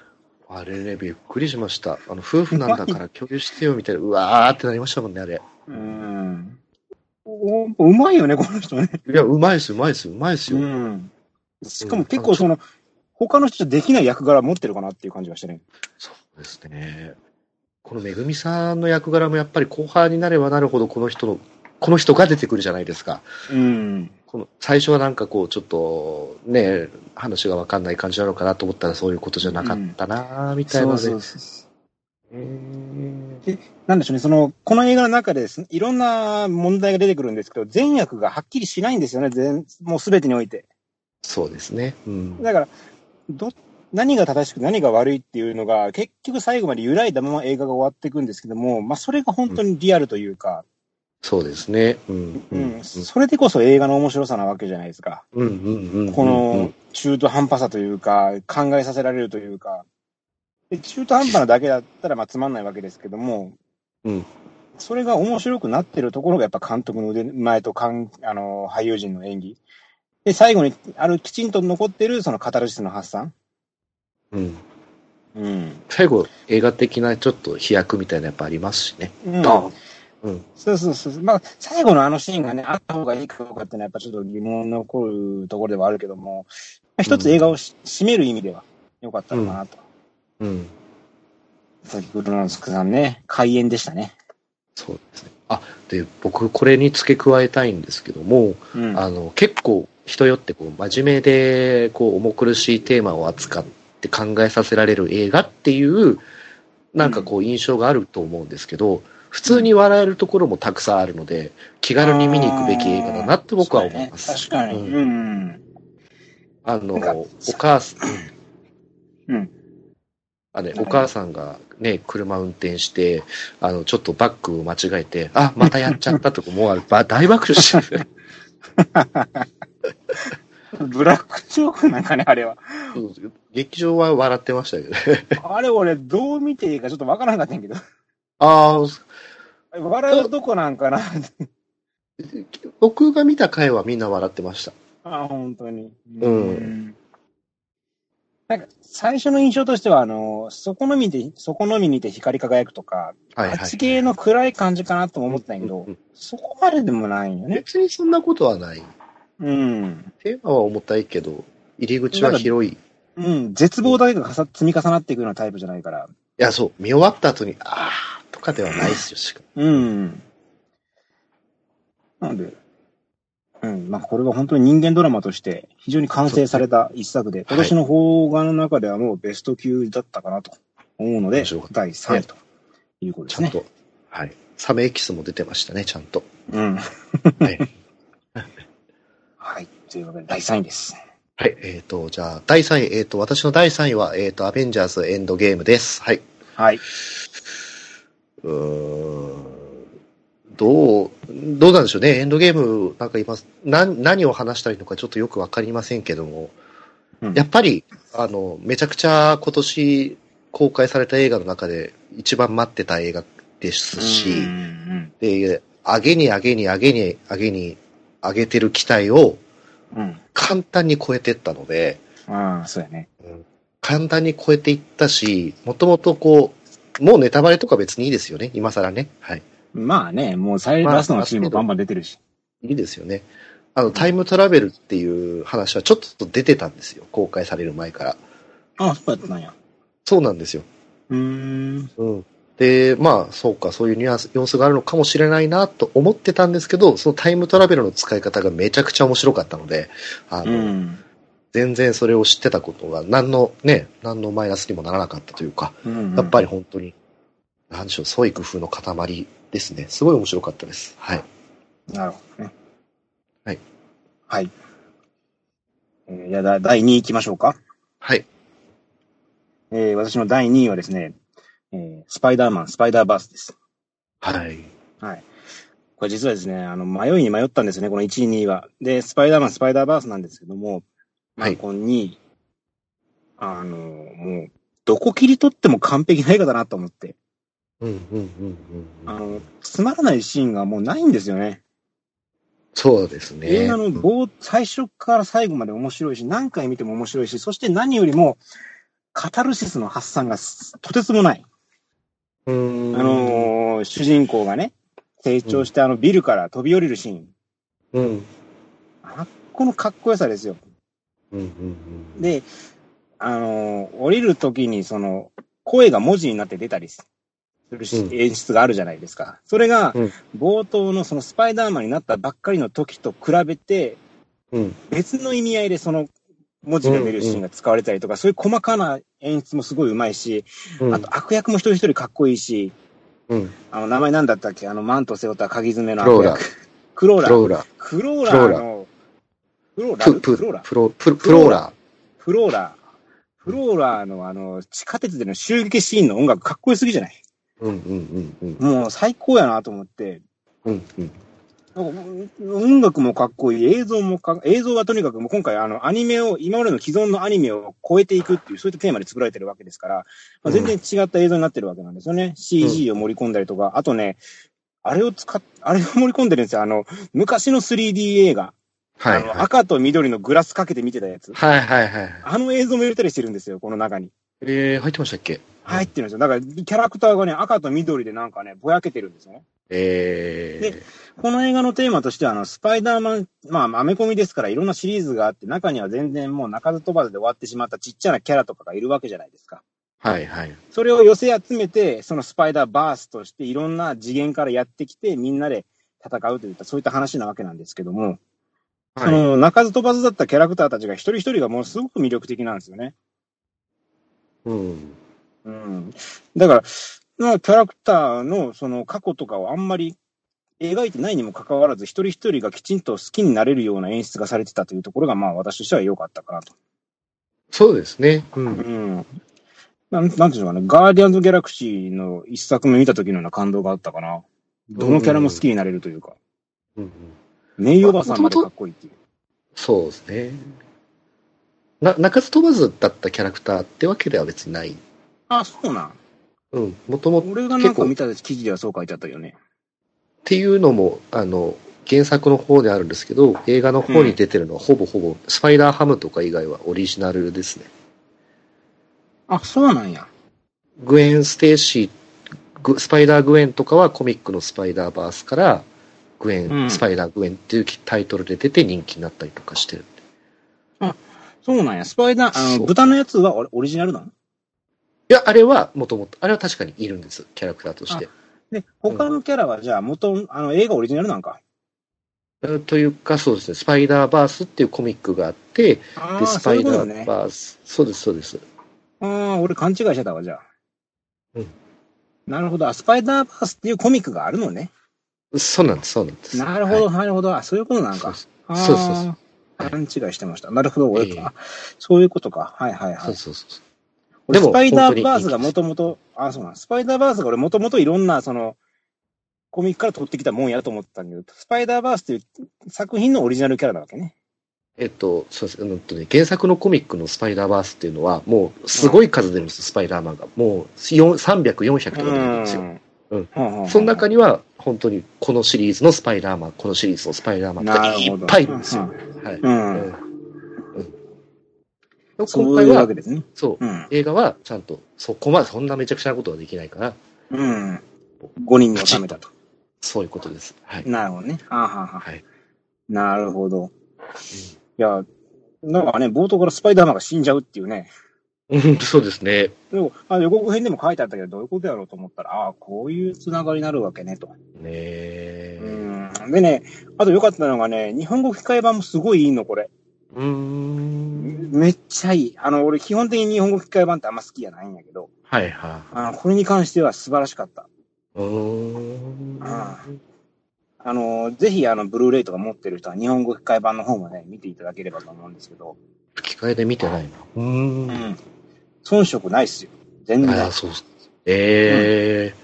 [SPEAKER 2] あれね、びっくりしました。あの、夫婦なんだから共有してよ、みたいな。うわーってなりましたもんね、あれ。
[SPEAKER 1] うん。おうまいよね、この人ね。
[SPEAKER 2] いや、うまいっす、うまいっす、うまいっすよ。
[SPEAKER 1] ん。しかも結構その、他の人できない役柄持ってるかなっていう感じがしてね。
[SPEAKER 2] そうですね。このめぐみさんの役柄もやっぱり後半になればなるほどこの人の、この人が出てくるじゃないですか。
[SPEAKER 1] うん。
[SPEAKER 2] この最初はなんかこうちょっとね、話がわかんない感じなのかなと思ったらそういうことじゃなかったなみたいなので。
[SPEAKER 1] そうそうそう。
[SPEAKER 2] へー
[SPEAKER 1] なんでしょうね、その、この映画の中でですいろんな問題が出てくるんですけど、善悪がはっきりしないんですよね、全、もうすべてにおいて。
[SPEAKER 2] そうですね。うん。
[SPEAKER 1] だから、ど、何が正しく何が悪いっていうのが、結局最後まで揺らいだまま映画が終わっていくんですけども、まあそれが本当にリアルというか、
[SPEAKER 2] そうですね。うん。
[SPEAKER 1] う
[SPEAKER 2] うん
[SPEAKER 1] ん、それでこそ映画の面白さなわけじゃないですか。
[SPEAKER 2] うんうんうん。
[SPEAKER 1] この中途半端さというか、考えさせられるというか、で中途半端なだけだったらまあつまんないわけですけども、
[SPEAKER 2] うん
[SPEAKER 1] それが面白くなってるところがやっぱ監督の腕前とかんあの俳優陣の演技。で、最後にあるきちんと残ってるそのカタルシスの発散？
[SPEAKER 2] うん。
[SPEAKER 1] うん。
[SPEAKER 2] 最後、映画的なちょっと飛躍みたいなやっぱありますしね。
[SPEAKER 1] うん
[SPEAKER 2] うん。
[SPEAKER 1] そうそうそう。まあ、最後のあのシーンがね、あった方がいいかどうかっていうのはやっぱちょっと疑問残るところではあるけども、まあ一つ映画をし締める意味では良かったのかなと。
[SPEAKER 2] うん。
[SPEAKER 1] さっき黒之助さんね、開演でしたね。
[SPEAKER 2] そうですね。あ、で、僕、これに付け加えたいんですけども、
[SPEAKER 1] うん。
[SPEAKER 2] あの、結構、人よってこう、真面目で、こう、重苦しいテーマを扱って考えさせられる映画っていう、なんかこう、印象があると思うんですけど、普通に笑えるところもたくさんあるので、気軽に見に行くべき映画だなって僕は思います。
[SPEAKER 1] ね確かに。
[SPEAKER 2] うん
[SPEAKER 1] うん。
[SPEAKER 2] あの、お母さん、
[SPEAKER 1] うん。
[SPEAKER 2] あね、お母さんがね、車運転して、あの、ちょっとバックを間違えて、あ、またやっちゃったとか、もう大爆笑してる。
[SPEAKER 1] ブラックジョークなんかね、あれは。
[SPEAKER 2] 劇場は笑ってましたけどね。
[SPEAKER 1] あれ俺、どう見ていいかちょっとわからなかったんやけど。
[SPEAKER 2] ああ、
[SPEAKER 1] 笑うとこなんかな。
[SPEAKER 2] 僕が見た回はみんな笑ってました。
[SPEAKER 1] あ、本当に。
[SPEAKER 2] うん
[SPEAKER 1] なんか、最初の印象としては、あの、そこのみで、そこのみにて光り輝くとか、
[SPEAKER 2] はいはい。
[SPEAKER 1] あっち系の暗い感じかなとも思ったんやけど、
[SPEAKER 2] うんうん
[SPEAKER 1] そこまででもないよね。
[SPEAKER 2] 別にそんなことはない。
[SPEAKER 1] うん。
[SPEAKER 2] テーマは重たいけど、入り口は広い。い
[SPEAKER 1] うん。絶望だけがかさ積み重なっていくようなタイプじゃないから。
[SPEAKER 2] や、そう、見終わった後に、あーとかではないですよ、しか
[SPEAKER 1] うん。なので、うん。まあ、これは本当に人間ドラマとして非常に完成された一作で、今年の邦画の中ではもうベスト級だったかなと思うので
[SPEAKER 2] 面白かっ、
[SPEAKER 1] 第3位ということですね。
[SPEAKER 2] ちゃんと。はい。サメエキスも出てましたね、ちゃんと。
[SPEAKER 1] うん。
[SPEAKER 2] はい。
[SPEAKER 1] はい。ということで、第3位です。
[SPEAKER 2] はい、えっ、と、じゃあ、第3位、えっ、と、私の第3位は、えっ、と、アベンジャーズエンドゲームです。はい。
[SPEAKER 1] はい。
[SPEAKER 2] うーんどう、どうなんでしょうね。エンドゲーム、なんか今、何、何を話したらいいのかちょっとよくわかりませんけども、
[SPEAKER 1] うん
[SPEAKER 2] やっぱり、あの、めちゃくちゃ今年公開された映画の中で一番待ってた映画ですし、で、上げに上げに上げに上げに上げてる期待を
[SPEAKER 1] うん。うん。
[SPEAKER 2] 簡単に超えてったので、
[SPEAKER 1] ああ、そうやね。
[SPEAKER 2] 簡単に超えていったし、もともとこう、もうネタバレとか別にいいですよね。今更ね。はい。
[SPEAKER 1] まあね、もう最
[SPEAKER 2] まあ
[SPEAKER 1] ラストのシーンもバンバン出てるし。
[SPEAKER 2] いいですよね。あの、タイムトラベルっていう話はちょっと出てたんですよ。公開される前から。
[SPEAKER 1] ああ、そうやったんや。
[SPEAKER 2] そうなんですよ。
[SPEAKER 1] うーん。
[SPEAKER 2] うん。で、まあ、そうか、そういうニュアンス、様子があるのかもしれないなと思ってたんですけど、そのタイムトラベルの使い方がめちゃくちゃ面白かったので、あ
[SPEAKER 1] う
[SPEAKER 2] の、
[SPEAKER 1] ん。
[SPEAKER 2] 全然それを知ってたことが何のね、何のマイナスにもならなかったというか、
[SPEAKER 1] うん
[SPEAKER 2] やっぱり本当に、なんでしょう、創意工夫の塊ですね。すごい面白かったです。はい。
[SPEAKER 1] なるほどね。
[SPEAKER 2] はい。
[SPEAKER 1] はい。えー、じゃ第2位行きましょうか。
[SPEAKER 2] はい。
[SPEAKER 1] えー、私の第2位はですね、えー、スパイダーマン、スパイダーバースです。
[SPEAKER 2] はい。
[SPEAKER 1] はい。これ実はですね、あの、迷いに迷ったんですよね、この1位、2位は。で、スパイダーマン、スパイダーバースなんですけども、まあ、
[SPEAKER 2] はい
[SPEAKER 1] この2位、あの、もう、どこ切り取っても完璧な映画だなと思って、
[SPEAKER 2] うん、うん、うん、うん
[SPEAKER 1] あ
[SPEAKER 2] うん。
[SPEAKER 1] の、つまらないシーンがもうないんですよね。
[SPEAKER 2] そうですね。
[SPEAKER 1] 映画の冒、最初から最後まで面白いし、何回見ても面白いし、そして何よりも、カタルシスの発散がすとてつもない。
[SPEAKER 2] うん、
[SPEAKER 1] あのー主人公がね、成長してあのビルから飛び降りるシーン。
[SPEAKER 2] うん、
[SPEAKER 1] あっこのかっこよさですよ。
[SPEAKER 2] うん、うん、うん。
[SPEAKER 1] で、あのー降りるときにその、声が文字になって出たりするし、
[SPEAKER 2] うん
[SPEAKER 1] 演出があるじゃないですか。それが
[SPEAKER 2] うん、
[SPEAKER 1] 冒頭のそのスパイダーマンになったばっかりの時と比べて、
[SPEAKER 2] うん、
[SPEAKER 1] 別の意味合いでその文字が出るシーンが使われたりとか、そういう細かな演出もすごいうまいし、
[SPEAKER 2] うん、
[SPEAKER 1] あと悪役も一人一人かっこいいし、
[SPEAKER 2] うん、
[SPEAKER 1] あの、名前なんだったっけ？あの、マント背負った鍵爪の悪役。クローラー。
[SPEAKER 2] プローラー、
[SPEAKER 1] クローラーの、クローラー
[SPEAKER 2] プ、プ、
[SPEAKER 1] クローラー？
[SPEAKER 2] プロ、ーラ
[SPEAKER 1] フローラー。フローラーのあの、地下鉄での襲撃シーンの音楽かっこよすぎじゃない？
[SPEAKER 2] ー。うん、うん、うん、うん、
[SPEAKER 1] もう最高やなと思って。
[SPEAKER 2] うん、うん。
[SPEAKER 1] 音楽もかっこいい、映像もか、映像はとにかくもう今回あのアニメを、今までの既存のアニメを超えていくっていう、そういったテーマで作られてるわけですから、まあ、全然違った映像になってるわけなんですよね。CG を盛り込んだりとか、あとね、あれを使っ、あれを盛り込んでるんですよ。あの、昔の 3D 映画。
[SPEAKER 2] はい、
[SPEAKER 1] あの
[SPEAKER 2] はい。
[SPEAKER 1] 赤と緑のグラスかけて見てたやつ。
[SPEAKER 2] はい、はい、はい。
[SPEAKER 1] あの映像も入れたりしてるんですよ、この中に。
[SPEAKER 2] えー、入ってましたっけ？
[SPEAKER 1] 入ってるんですよ。だから、キャラクターがね、赤と緑でなんかね、ぼやけてるんですよね。
[SPEAKER 2] え
[SPEAKER 1] この映画のテーマとしては、あの、スパイダーマン、まあ、アメコミですから、いろんなシリーズがあって、中には全然もう鳴かず飛ばずで終わってしまったちっちゃなキャラとかがいるわけじゃないですか。
[SPEAKER 2] ー、はい、はい。
[SPEAKER 1] それを寄せ集めて、そのスパイダーバースとしていろんな次元からやってきて、みんなで戦うといった、そういった話なわけなんですけども、そ
[SPEAKER 2] はい。
[SPEAKER 1] の、鳴かず飛ばずだったキャラクターたちが一人一人がものすごく魅力的なんですよね。
[SPEAKER 2] うん。
[SPEAKER 1] うん。だから、まあ、キャラクターのその過去とかをあんまり描いてないにもかかわらず、一人一人がきちんと好きになれるような演出がされてたというところが、まあ私としては良かったかなと。
[SPEAKER 2] そうですね。う。
[SPEAKER 1] うんん。なん、なんていうんでしょうかね。ガーディアンズ・ギャラクシーの一作目見た時のような感動があったかな。どのキャラも好きになれるというか。
[SPEAKER 2] うん、
[SPEAKER 1] メイおばさんまでかっこいいっていう。
[SPEAKER 2] そうですね。な、鳴かず飛ばずだったキャラクターってわけでは別にない。
[SPEAKER 1] あ、そうなん。
[SPEAKER 2] うん。もともと
[SPEAKER 1] 俺がなんか見た記事ではそう書いてあったよね。
[SPEAKER 2] っていうのも、あの、原作の方であるんですけど、映画の方に出てるのはほぼほぼ、スパイダーハムとか以外はオリジナルですね。
[SPEAKER 1] あ、そうなんや。
[SPEAKER 2] グウェン・ステイシー、グスパイダー・グエンとかはコミックのスパイダーバースから、グエン、
[SPEAKER 1] うん
[SPEAKER 2] スパイダー・グエンっていうタイトルで出て人気になったりとかしてる。
[SPEAKER 1] そうなんや。スパイダー、あの、豚のやつはオオリジナルなの？
[SPEAKER 2] いや、あれはもともと、あれは確かにいるんです、キャラクターとして。
[SPEAKER 1] で、他のキャラはじゃあ元、あの、映画オリジナルなんか？
[SPEAKER 2] えというか、そうですね、スパイダーバースっていうコミックがあって、で、スパイダー
[SPEAKER 1] ね。
[SPEAKER 2] バース、そうです、そうです。
[SPEAKER 1] ああ、俺勘違いしてたわ、じゃあ。
[SPEAKER 2] うん。
[SPEAKER 1] なるほど。あスパイダーバースっていうコミックがあるのね。
[SPEAKER 2] そうなんです、そうなんです。
[SPEAKER 1] なるほど、
[SPEAKER 2] はい
[SPEAKER 1] なるほど。あ、そういうことなんか。
[SPEAKER 2] そうそうそうそう
[SPEAKER 1] 勘違いしてました。なるほど、俺、
[SPEAKER 2] ええ
[SPEAKER 1] あそういうことか。はいはいはい。
[SPEAKER 2] そうそうそう。
[SPEAKER 1] 俺
[SPEAKER 2] でも
[SPEAKER 1] スパイダーバースがもともと、あ、そうなん。スパイダーバースが俺もともといろんな、その、コミックから取ってきたもんやと思ってたんだけど、スパイダーバースっていう作品のオリジナルキャラなわけね。
[SPEAKER 2] えっと、そうです。うんとね、原作のコミックのスパイダーバースっていうのは、もう、すごい数出るんです、スパイダーマンが。もう、4 300、400とか出るんですよ。
[SPEAKER 1] ん。
[SPEAKER 2] うん
[SPEAKER 1] うん
[SPEAKER 2] その中には、本当に、このシリーズのスパイダーマン、このシリーズのスパイダーマンとかいっぱいいるんですよ。はい。
[SPEAKER 1] うん。
[SPEAKER 2] うん今回は
[SPEAKER 1] けですね。
[SPEAKER 2] そう、
[SPEAKER 1] うん。
[SPEAKER 2] 映画はちゃんと、そこまで、そんなめちゃくちゃなことはできないから、
[SPEAKER 1] うん。5人に収めたと。
[SPEAKER 2] そういうことです。はい。
[SPEAKER 1] なるほどね。はあ、はあは
[SPEAKER 2] い。
[SPEAKER 1] なるほど。いや、なんかね、冒頭からスパイダーマンが死んじゃうっていうね。
[SPEAKER 2] うん、そうですね。
[SPEAKER 1] でも、あ予告編でも書いてあったけど、どういうことやろうと思ったら、ああ、こういうつながりになるわけね、と。
[SPEAKER 2] ねえ。
[SPEAKER 1] うん。でね、あと良かったのがね、日本語吹き替え版もすごいいいの、これ。
[SPEAKER 2] うーん。
[SPEAKER 1] めっちゃいい。あの、俺基本的に日本語吹き替え版ってあんま好きじゃないんやけど、
[SPEAKER 2] はいは
[SPEAKER 1] あの、これに関しては素晴らしかった。
[SPEAKER 2] い。うーん。
[SPEAKER 1] ああの、ぜひ、あの、ブルーレイとか持ってる人は日本語吹き替え版の方もね、見ていただければと思うんですけど、
[SPEAKER 2] 吹き替えで見てないな。うー。
[SPEAKER 1] うんん。遜色ないっすよ。全然。
[SPEAKER 2] ああ、そうっす。ええ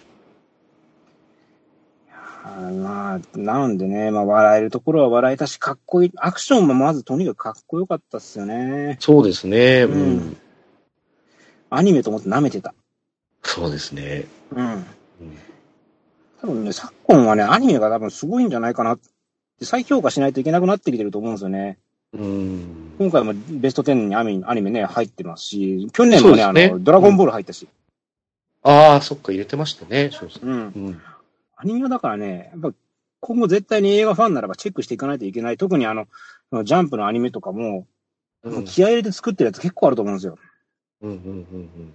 [SPEAKER 1] あまあ、なんでね、まあ、笑えるところは笑えたし、かっこいい。アクションもまずとにかくかっこよかったっすよね。
[SPEAKER 2] そうですね。う
[SPEAKER 1] うん
[SPEAKER 2] ん。
[SPEAKER 1] アニメと思って舐めてた。
[SPEAKER 2] そうですね。
[SPEAKER 1] うん。
[SPEAKER 2] うん
[SPEAKER 1] 多分ね、昨今はね、アニメが多分すごいんじゃないかなって、再評価しないといけなくなってきてると思うんですよね。
[SPEAKER 2] うん。
[SPEAKER 1] 今回もベスト10にアニメアニメね、入ってますし、去年もね、
[SPEAKER 2] そうですね
[SPEAKER 1] あの、ドラゴンボール入ったし。
[SPEAKER 2] ああ、そっか、入れてましたね。そうそう。
[SPEAKER 1] うん。
[SPEAKER 2] うん。
[SPEAKER 1] アニメはだからね、やっぱ今後絶対に映画ファンならばチェックしていかないといけない。特にあの、ジャンプのアニメとかも、
[SPEAKER 2] うん。
[SPEAKER 1] 気合い入れて作ってるやつ結構あると思うんですよ。
[SPEAKER 2] うん。うん。うん。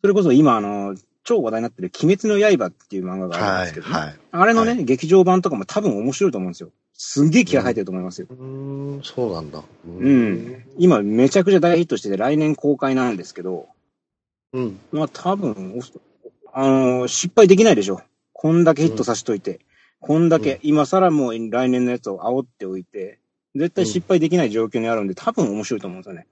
[SPEAKER 1] それこそ今あの、超話題になってる鬼滅の刃っていう漫画があるん
[SPEAKER 2] はい。
[SPEAKER 1] ですけど、ね
[SPEAKER 2] はい。
[SPEAKER 1] あれのね、
[SPEAKER 2] は
[SPEAKER 1] 劇場版とかも多分面白いと思うんですよ。すんげえ気合入ってると思いますよ。
[SPEAKER 2] うーん、そうなんだ。う
[SPEAKER 1] うん。今めちゃくちゃ大ヒットしてて来年公開なんですけど、
[SPEAKER 2] うん。
[SPEAKER 1] まあ多分、おあの、失敗できないでしょ。こんだけヒットさせといて。こんだけ、今更もう来年のやつを煽っておいて、絶対失敗できない状況にあるんで、多分面白いと思うんですよね。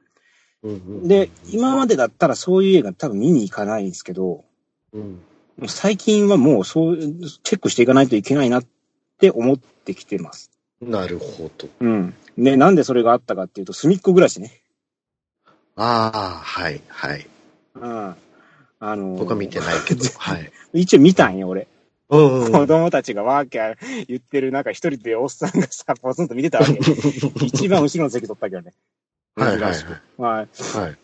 [SPEAKER 2] うん。
[SPEAKER 1] で、今までだったらそういう映画多分見に行かないんですけど、
[SPEAKER 2] うん。
[SPEAKER 1] 最近はもうそう、チェックしていかないといけないなって思ってきてます。
[SPEAKER 2] なるほど。
[SPEAKER 1] うん。で、なんでそれがあったかっていうと、隅っこ暮らしね。
[SPEAKER 2] ああ、はい、はい。
[SPEAKER 1] うん。あのー
[SPEAKER 2] 僕は見てないけど、はい。
[SPEAKER 1] 一応見たんよ、俺。
[SPEAKER 2] うんうん
[SPEAKER 1] 子供たちがワーキャー言ってる中、一人でおっさんがさ、ポツンと見てたわけ。一番後ろの席取ったけどね。
[SPEAKER 2] はいはいはいはい。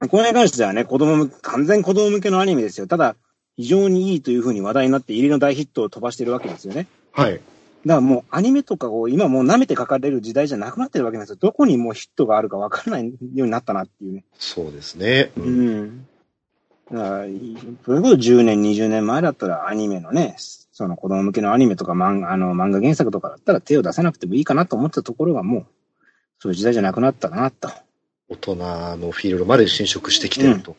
[SPEAKER 1] あ、これに関してはね、子供完全子供向けのアニメですよ。ただ、非常にいいというふうに話題になって、入りの大ヒットを飛ばしてるわけですよね。
[SPEAKER 2] はい。
[SPEAKER 1] だからもうアニメとかを今もう舐めて書かれる時代じゃなくなってるわけなんですよ。どこにもうヒットがあるか分からないようになったなっていうね。
[SPEAKER 2] そうですね。う。
[SPEAKER 1] うんん。だから、いそれこそ10年、20年前だったらアニメのね、その子供向けのアニメとか漫画あの漫画原作とかだったら手を出さなくてもいいかなと思ってたところがもう、そういう時代じゃなくなったなと。
[SPEAKER 2] 大人のフィールドまで侵食してきてると。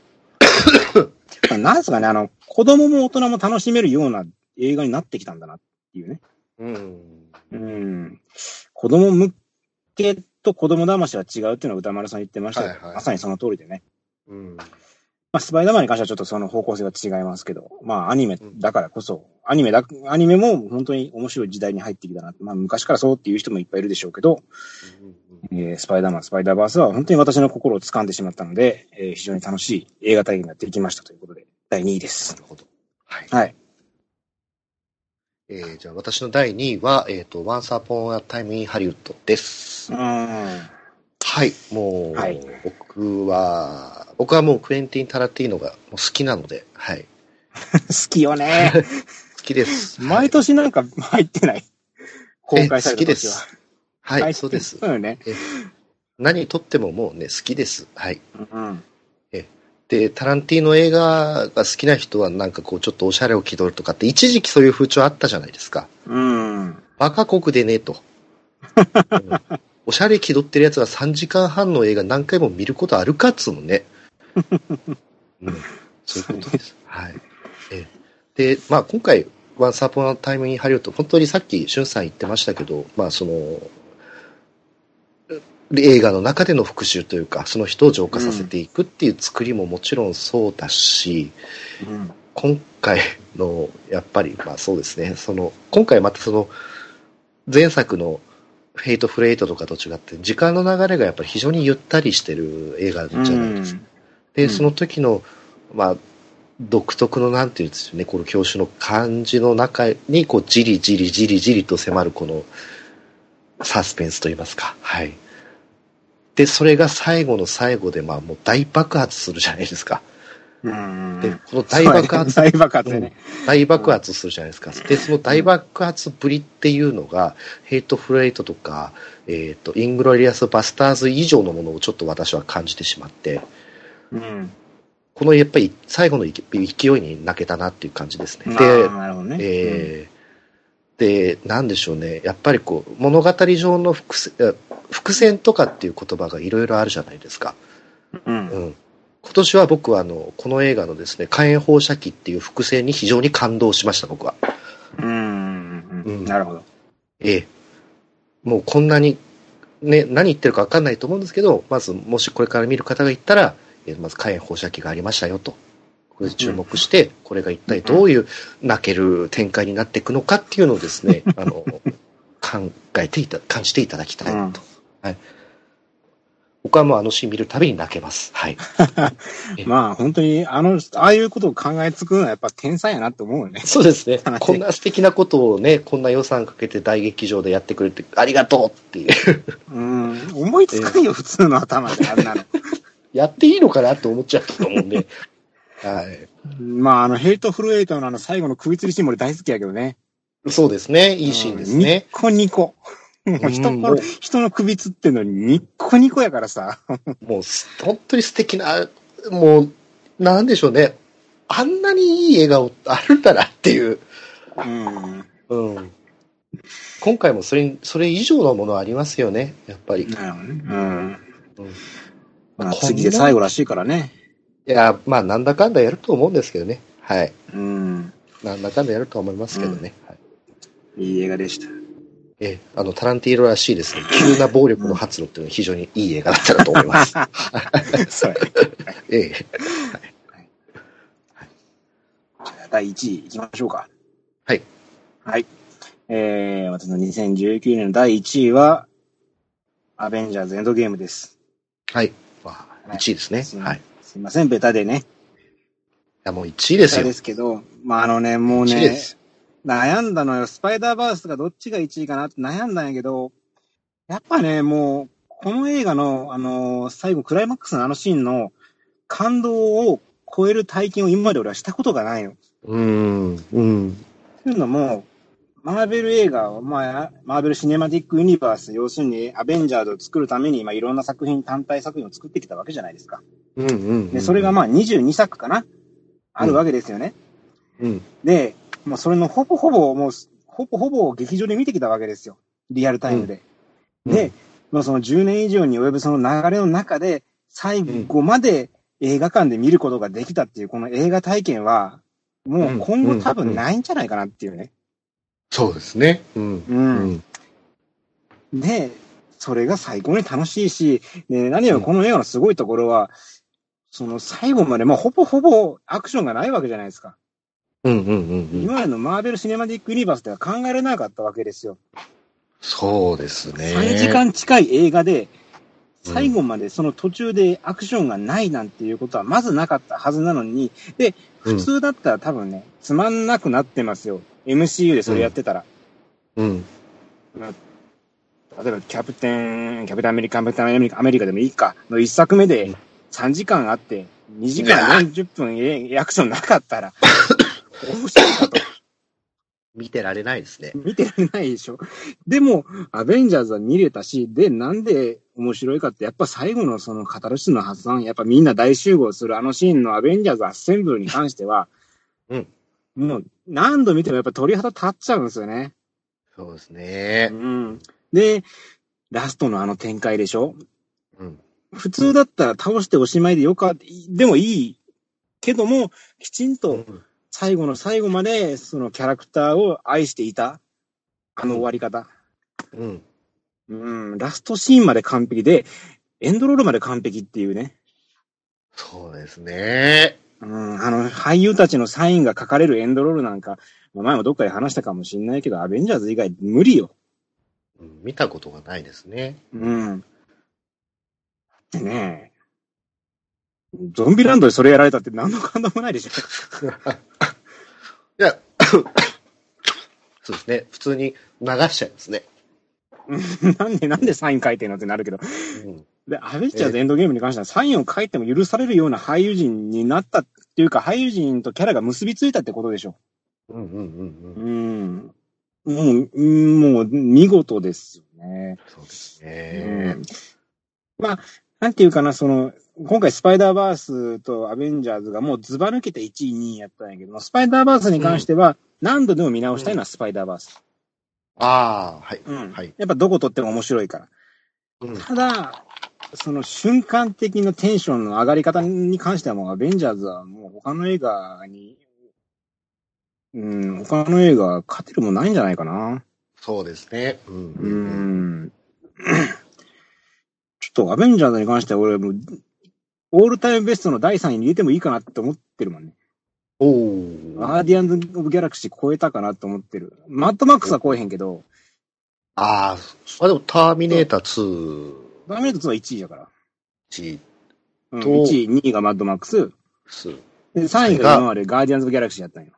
[SPEAKER 1] なんですかね、あの、子供も大人も楽しめるような映画になってきたんだなっていうね。
[SPEAKER 2] うん。
[SPEAKER 1] うん。子供向けと子供騙しは違うっていうのは歌丸さん言ってましたけど、
[SPEAKER 2] はいはい
[SPEAKER 1] まさにその通りでね。
[SPEAKER 2] うん。
[SPEAKER 1] まあ、スパイダーマンに関してはちょっとその方向性が違いますけど、まあ、アニメだからこそ、アニメだ、アニメも本当に面白い時代に入ってきたな。まあ、昔からそうっていう人もいっぱいいるでしょうけど、えースパイダーマン、スパイダーバースは本当に私の心を掴んでしまったので、えー非常に楽しい映画体験ができましたということで、第2位です
[SPEAKER 2] な。るほど。はい。
[SPEAKER 1] はい。
[SPEAKER 2] えー、じゃあ私の第2位は、えっ、と、Once Upon a Time in Hollywood です。
[SPEAKER 1] うーん。
[SPEAKER 2] はい。もう、
[SPEAKER 1] はい
[SPEAKER 2] 僕は、僕はもうクエンティン・タラティーノがもう好きなので、はい。
[SPEAKER 1] 好きよね。
[SPEAKER 2] 好きです。
[SPEAKER 1] 毎年なんか入ってない？公開された
[SPEAKER 2] 好きで。す。はい、そうです。
[SPEAKER 1] そうよね。
[SPEAKER 2] 何撮ってももうね、好きです。はい。
[SPEAKER 1] うん。
[SPEAKER 2] で、タランティーノ映画が好きな人はなんかこうちょっとおしゃれを気取るとかって一時期そういう風潮あったじゃないですか。
[SPEAKER 1] うん。
[SPEAKER 2] バカ国でねと、う んおしゃれ気取ってるやつが3時間半の映画何回も見ることあるかっつうのね。うん、そういうことです。はい。えで、まあ今回、ワンサポのタイムインハリウッド、本当にさっき、しゅんさん言ってましたけど、まあその、映画の中での復讐というか、その人を浄化させていくっていう作りももちろんそうだし、
[SPEAKER 1] うん。
[SPEAKER 2] 今回の、やっぱり、まあそうですね、その、今回またその、前作のフェイトフレイトとかと違って、時間の流れがやっぱり非常にゆったりしてる映画じゃないですか。で、
[SPEAKER 1] うん
[SPEAKER 2] その時の、まあ、独特のなんていうんですよね、この教師の感じの中に、こう、じりじりじりじりと迫るこの、サスペンスといいますか。はい。で、それが最後の最後で、まあ、もう大爆発するじゃないですか。
[SPEAKER 1] うん。
[SPEAKER 2] で、この大爆発
[SPEAKER 1] 大爆発でね。
[SPEAKER 2] 大爆発するじゃないですか。で、その大爆発ぶりっていうのが、ヘイトフルエイトとか、えっ、と、イングロリアス・バスターズ以上のものをちょっと私は感じてしまって、
[SPEAKER 1] うん。
[SPEAKER 2] このやっぱり最後の勢いに泣けたなっていう感じですね。
[SPEAKER 1] ま
[SPEAKER 2] で
[SPEAKER 1] あ、、なるほどね。
[SPEAKER 2] えーで、なんでしょうね。やっぱりこう、物語上の伏線、あ伏線とかっていう言葉がいろいろあるじゃないですか。
[SPEAKER 1] うん。
[SPEAKER 2] うん。今年は僕はあの、この映画のですね、火炎放射器っていう伏線に非常に感動しました、僕は。
[SPEAKER 1] うん。うん
[SPEAKER 2] うん
[SPEAKER 1] なるほど。
[SPEAKER 2] ええ。もうこんなに、ね、何言ってるか分かんないと思うんですけど、まず、もしこれから見る方がいたら、えーまず火炎放射器がありましたよと。これで注目して、これが一体どういう泣ける展開になっていくのかっていうのをですね、あの、考えていた、感じていただきたいなと。はい。僕はもうあのシーン見るたびに泣けます。はい。
[SPEAKER 1] まあ本当に、あの、ああいうことを考えつくのはやっぱ天才やなって思うよね。
[SPEAKER 2] そうですね
[SPEAKER 1] 話。
[SPEAKER 2] こんな素敵なことをね、こんな予算かけて大劇場でやってくれて、ありがとうっていう。
[SPEAKER 1] うん。思いつかんよ、普通の頭で、あんなの。
[SPEAKER 2] やっていいのかなって思っちゃったと思うんで。はい。
[SPEAKER 1] まあ、あの、ヘイトフルエイトのあの最後の首吊りシーンも俺大好きやけどね。
[SPEAKER 2] そうですね。いいシーンです
[SPEAKER 1] うんニッ
[SPEAKER 2] ね。
[SPEAKER 1] コニコ。もう人の
[SPEAKER 2] うん
[SPEAKER 1] 人の首吊ってんのにニッコニコやからさ。
[SPEAKER 2] もうす、本当に素敵な、もう、なんでしょうね。あんなにいい笑顔あるんだなっていう。
[SPEAKER 1] うん。
[SPEAKER 2] うん。今回もそれ、それ以上のものありますよね。やっぱり。
[SPEAKER 1] なるほどね。うん。
[SPEAKER 2] うん
[SPEAKER 1] まあ、次で最後らしいからね。
[SPEAKER 2] いや、まあ、なんだかんだやると思うんですけどね。はい。
[SPEAKER 1] うん。
[SPEAKER 2] なんだかんだやると思いますけどね。はい
[SPEAKER 1] いい映画でした。
[SPEAKER 2] ええ、あの、タランティーロらしいですね。急な暴力の発露っていうのは非常にいい映画だったなと思います。
[SPEAKER 1] そうやね。
[SPEAKER 2] ええ。
[SPEAKER 1] じゃあ第1位いきましょうか。
[SPEAKER 2] はい。
[SPEAKER 1] はい。えー、私の2019年の第1位は、アベンジャーズエンドゲームです。
[SPEAKER 2] はい。まあ、1位ですね。
[SPEAKER 1] すい
[SPEAKER 2] はい。い
[SPEAKER 1] すいません、ベタでね。
[SPEAKER 2] や、もう1位ですよ
[SPEAKER 1] ベタで。すけど、まあ、あのね、もう
[SPEAKER 2] 1位
[SPEAKER 1] ね
[SPEAKER 2] で、す。
[SPEAKER 1] 悩んだのよ。スパイダーバースがどっちが1位かなって悩んだんやけど、やっぱね、もう、この映画の、あのー最後、クライマックスのあのシーンの感動を超える体験を今まで俺はしたことがないの。
[SPEAKER 2] うーん。うん。
[SPEAKER 1] というのも、マーベル映画を、まあ、マーベル・シネマティック・ユニバース、要するにアベンジャーズを作るために、まあ、いろんな作品、単体作品を作ってきたわけじゃないですか。
[SPEAKER 2] うんうん、うん。
[SPEAKER 1] で、それがまあ22作かなあるわけですよね。
[SPEAKER 2] うん。
[SPEAKER 1] で、もうそれのほぼほぼ、もう、ほぼほぼ劇場で見てきたわけですよ。リアルタイムで。
[SPEAKER 2] うん
[SPEAKER 1] で、まあその10年以上に及ぶその流れの中で、最後まで映画館で見ることができたっていう、この映画体験は、もう今後多分ないんじゃないかなっていうね。
[SPEAKER 2] そうですね。うん。
[SPEAKER 1] う。
[SPEAKER 2] うんん。
[SPEAKER 1] で、それが最高に楽しいし、で何よりこの映画のすごいところは、その最後まで、まあほぼほぼアクションがないわけじゃないですか。
[SPEAKER 2] うんうんうんうん。
[SPEAKER 1] 今までのマーベル・シネマティック・ユニバースでは考えられなかったわけですよ。
[SPEAKER 2] そうですね。
[SPEAKER 1] 3時間近い映画で、最後までその途中でアクションがないなんていうことはまずなかったはずなのに、で、
[SPEAKER 2] うん
[SPEAKER 1] 普通だったら多分ね、つまんなくなってますよ。MCU でそれやってたら。
[SPEAKER 2] うん。
[SPEAKER 1] 例えば、キャプテン、キャプテンアメリカ、キャプテンアメリカアメリカでもいいか、の一作目で3時間あって、2時間40分えアクションなかったら、面白いかと。
[SPEAKER 2] 見てられないですね。
[SPEAKER 1] 見てられないでしょ。でも、アベンジャーズは見れたし、で、なんで面白いかって、やっぱ最後のそのカタルシスの発散、やっぱみんな大集合するあのシーンのアベンジャーズアッセンブルに関しては、
[SPEAKER 2] うん。
[SPEAKER 1] もう何度見てもやっぱ鳥肌立っちゃうんですよね。
[SPEAKER 2] そうですね
[SPEAKER 1] う。ん。で、ラストのあの展開でしょ
[SPEAKER 2] うん。
[SPEAKER 1] 普通だったら倒しておしまいでよかった、でもいいけども、きちんと最後の最後までそのキャラクターを愛していた、あの終わり方。
[SPEAKER 2] うん。
[SPEAKER 1] うん、ラストシーンまで完璧で、エンドロールまで完璧っていうね。
[SPEAKER 2] そうですね。
[SPEAKER 1] うん、あの、俳優たちのサインが書かれるエンドロールなんか、まあ前もどっかで話したかもしれないけど、アベンジャーズ以外無理よ。
[SPEAKER 2] うん見たことがないですね。
[SPEAKER 1] うん。でねゾンビランドでそれやられたって何の感動もないでしょ。
[SPEAKER 2] いや、そうですね。普通に流しちゃいますね。
[SPEAKER 1] なんで、なんでサイン書いてんのってなるけど。
[SPEAKER 2] うん
[SPEAKER 1] で、アベンジャーズエンドゲームに関してはサインを書いても許されるような俳優陣になったっていうか、俳優陣とキャラが結びついたってことでしょ。
[SPEAKER 2] うんうんうんうん。
[SPEAKER 1] うん。もう、うんもう、見事ですよね。
[SPEAKER 2] そうです
[SPEAKER 1] う
[SPEAKER 2] ね
[SPEAKER 1] ん。まあ、なんていうかな、その、今回スパイダーバースとアベンジャーズがもうズバ抜けて1位、2位やったんやけども、スパイダーバースに関しては何度でも見直したいのはスパイダーバース。
[SPEAKER 2] ああ、はい。
[SPEAKER 1] うん。
[SPEAKER 2] はい。
[SPEAKER 1] やっぱどこ撮っても面白いから。
[SPEAKER 2] うん
[SPEAKER 1] ただ、その瞬間的なテンションの上がり方に関してはもうアベンジャーズはもう他の映画に、うん、他の映画勝てるもんないんじゃないかな。
[SPEAKER 2] そうですね。うん
[SPEAKER 1] う
[SPEAKER 2] うん
[SPEAKER 1] ん。ちょっとアベンジャーズに関しては俺もう、オールタイムベストの第3位に入れてもいいかなって思ってるもんね。
[SPEAKER 2] おお。
[SPEAKER 1] ガーディアンズ・オブ・ギャラクシー超えたかなと思ってる。マッドマックスは超えへんけど、
[SPEAKER 2] ああ、あ、でもターミネーター2、
[SPEAKER 1] ダメート2は1位だから。
[SPEAKER 2] 1、
[SPEAKER 1] うん、
[SPEAKER 2] と
[SPEAKER 1] 1位、2位がマッドマックス。
[SPEAKER 2] ス。
[SPEAKER 1] で、3位が今までガーディアンズ・オブ・ギャラクシーやったんよ。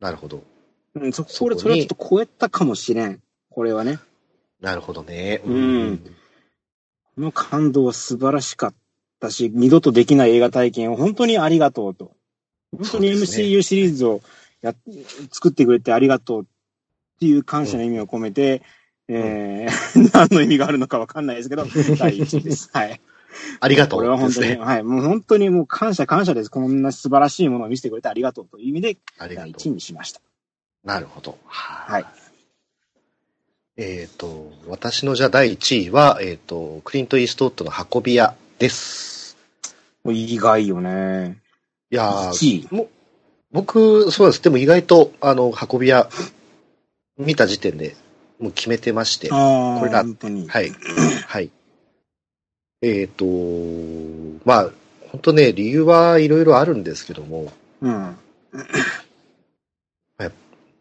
[SPEAKER 2] なるほど。
[SPEAKER 1] うん、そ
[SPEAKER 2] そこ
[SPEAKER 1] それはちょっと超えたかもしれん。これはね。
[SPEAKER 2] なるほどね。
[SPEAKER 1] うんこの感動は素晴らしかったし、二度とできない映画体験を本当にありがとうと。本当に MCU シリーズをやっ作ってくれてありがとうっていう感謝の意味を込めて、えー、何の意味があるのかわかんないですけど、第一です。はい。
[SPEAKER 2] ありがとう
[SPEAKER 1] これは本当に。はい。もう本当にもう感謝感謝です。こんな素晴らしいものを見せてくれてありがとうという意味で、第一
[SPEAKER 2] ありがとう。
[SPEAKER 1] にしました。
[SPEAKER 2] なるほど。
[SPEAKER 1] は
[SPEAKER 2] はいえっ、と、私のじゃあ第1位は、えっ、と、クリント・イーストウッドの運び屋です。
[SPEAKER 1] 意外よね。
[SPEAKER 2] いやー
[SPEAKER 1] 1位。
[SPEAKER 2] も僕、そうです。でも意外と、あの、運び屋、見た時点でもう決めてまして。これだ。はい。はい。えっ、と、まあ、本当ね、理由はいろいろあるんですけども、
[SPEAKER 1] うん。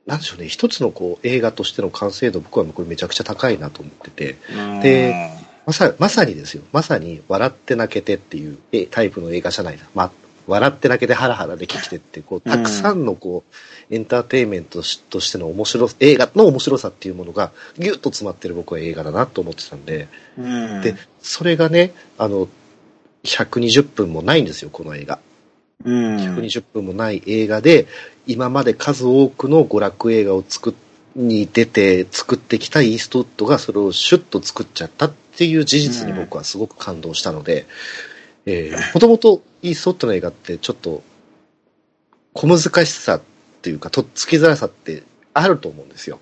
[SPEAKER 2] なんでしょうね、一つのこう映画としての完成度、僕はこれめちゃくちゃ高いなと思ってて、でまさまさにですよ、まさに笑って泣けてっていうえタイプの映画じゃないな。まあ、笑って泣けてハラハラできてって、こう、たくさんのこう、エンターテインメントしとしての面白、映画の面白さっていうものがギュッと詰まってる僕は映画だなと思ってたんで、
[SPEAKER 1] うん、
[SPEAKER 2] で、それがね、あの、120分もないんですよ、この映画。
[SPEAKER 1] うん、
[SPEAKER 2] 120分もない映画で、今まで数多くの娯楽映画を作っに出て作ってきたイーストウッドがそれをシュッと作っちゃったっていう事実に僕はすごく感動したので、えー、もともとイーストウッドの映画ってちょっと小難しさっていうかとっつきづらさってあると思うんですよ。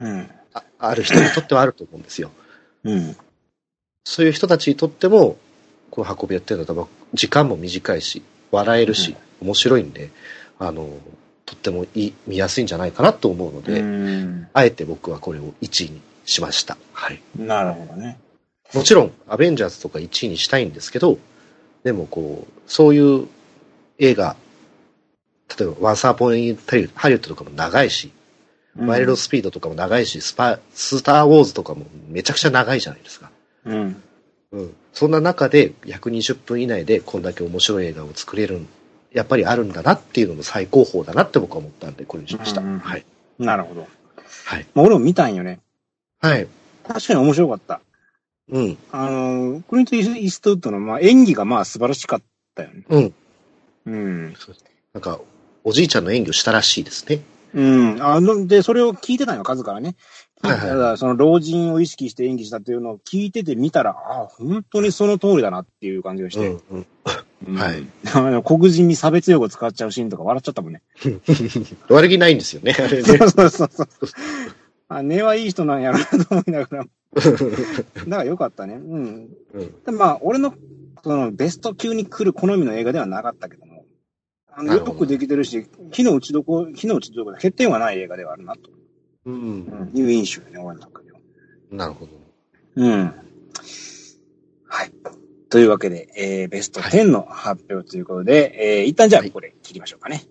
[SPEAKER 1] うん。
[SPEAKER 2] あある人にとってはあると思うんですよ。
[SPEAKER 1] うん。
[SPEAKER 2] そういう人たちにとっても、この運びやってるのは多分時間も短いし、笑えるし、面白いんで、あの、とってもいい見やすいんじゃないかなと思うので、
[SPEAKER 1] うん
[SPEAKER 2] あえて僕はこれを1位にしました。はい。
[SPEAKER 1] なるほどね。
[SPEAKER 2] もちろん、アベンジャーズとか1位にしたいんですけど、でもこう、そういう映画、例えば、ワンサーポインハリウッドとかも長いし、ワイルドスピードとかも長いし、スパ、スターウォーズとかもめちゃくちゃ長いじゃないですか。
[SPEAKER 1] うん。
[SPEAKER 2] うん。そんな中で、120分以内でこんだけ面白い映画を作れるん、やっぱりあるんだなっていうのの最高峰だなって僕は思ったんで、これにしました。
[SPEAKER 1] うんうん
[SPEAKER 2] はい。
[SPEAKER 1] なるほど。
[SPEAKER 2] はい。
[SPEAKER 1] まあ、俺も見たんよね。
[SPEAKER 2] はい。
[SPEAKER 1] 確かに面白かった。
[SPEAKER 2] うん。
[SPEAKER 1] あの、クリント・イーストウッドの、まあ、演技がまあ素晴らしかったよね。
[SPEAKER 2] うん。
[SPEAKER 1] うん。
[SPEAKER 2] なんか、おじいちゃんの演技をしたらしいですね。
[SPEAKER 1] うん。あの、で、それを聞いてたよ、数からね。
[SPEAKER 2] はいはい
[SPEAKER 1] ただ、その老人を意識して演技したっていうのを聞いてて見たら、ああ、本当にその通りだなっていう感じがして。
[SPEAKER 2] うん。うん。
[SPEAKER 1] うん
[SPEAKER 2] はい。
[SPEAKER 1] あの黒人に差別用語使っちゃうシーンとか笑っちゃったもんね。
[SPEAKER 2] 悪気ないんですよね、あれね。
[SPEAKER 1] そうそうそうそう。あ、根はいい人なんやろなと思いながら。だからよかったね。うん。
[SPEAKER 2] うん。
[SPEAKER 1] でまあ、俺の、その、ベスト級に来る好みの映画ではなかったけども、あの、よくできてるし、火の打ちどこ、火の打ちどころ、欠点はない映画ではあるな、と
[SPEAKER 2] うん。
[SPEAKER 1] いう印象よね、俺の中では。
[SPEAKER 2] なるほど。
[SPEAKER 1] うん。はい。というわけで、えー、ベスト10の発表ということで、えー、一旦じゃあ
[SPEAKER 2] はい
[SPEAKER 1] これ切りましょうかね。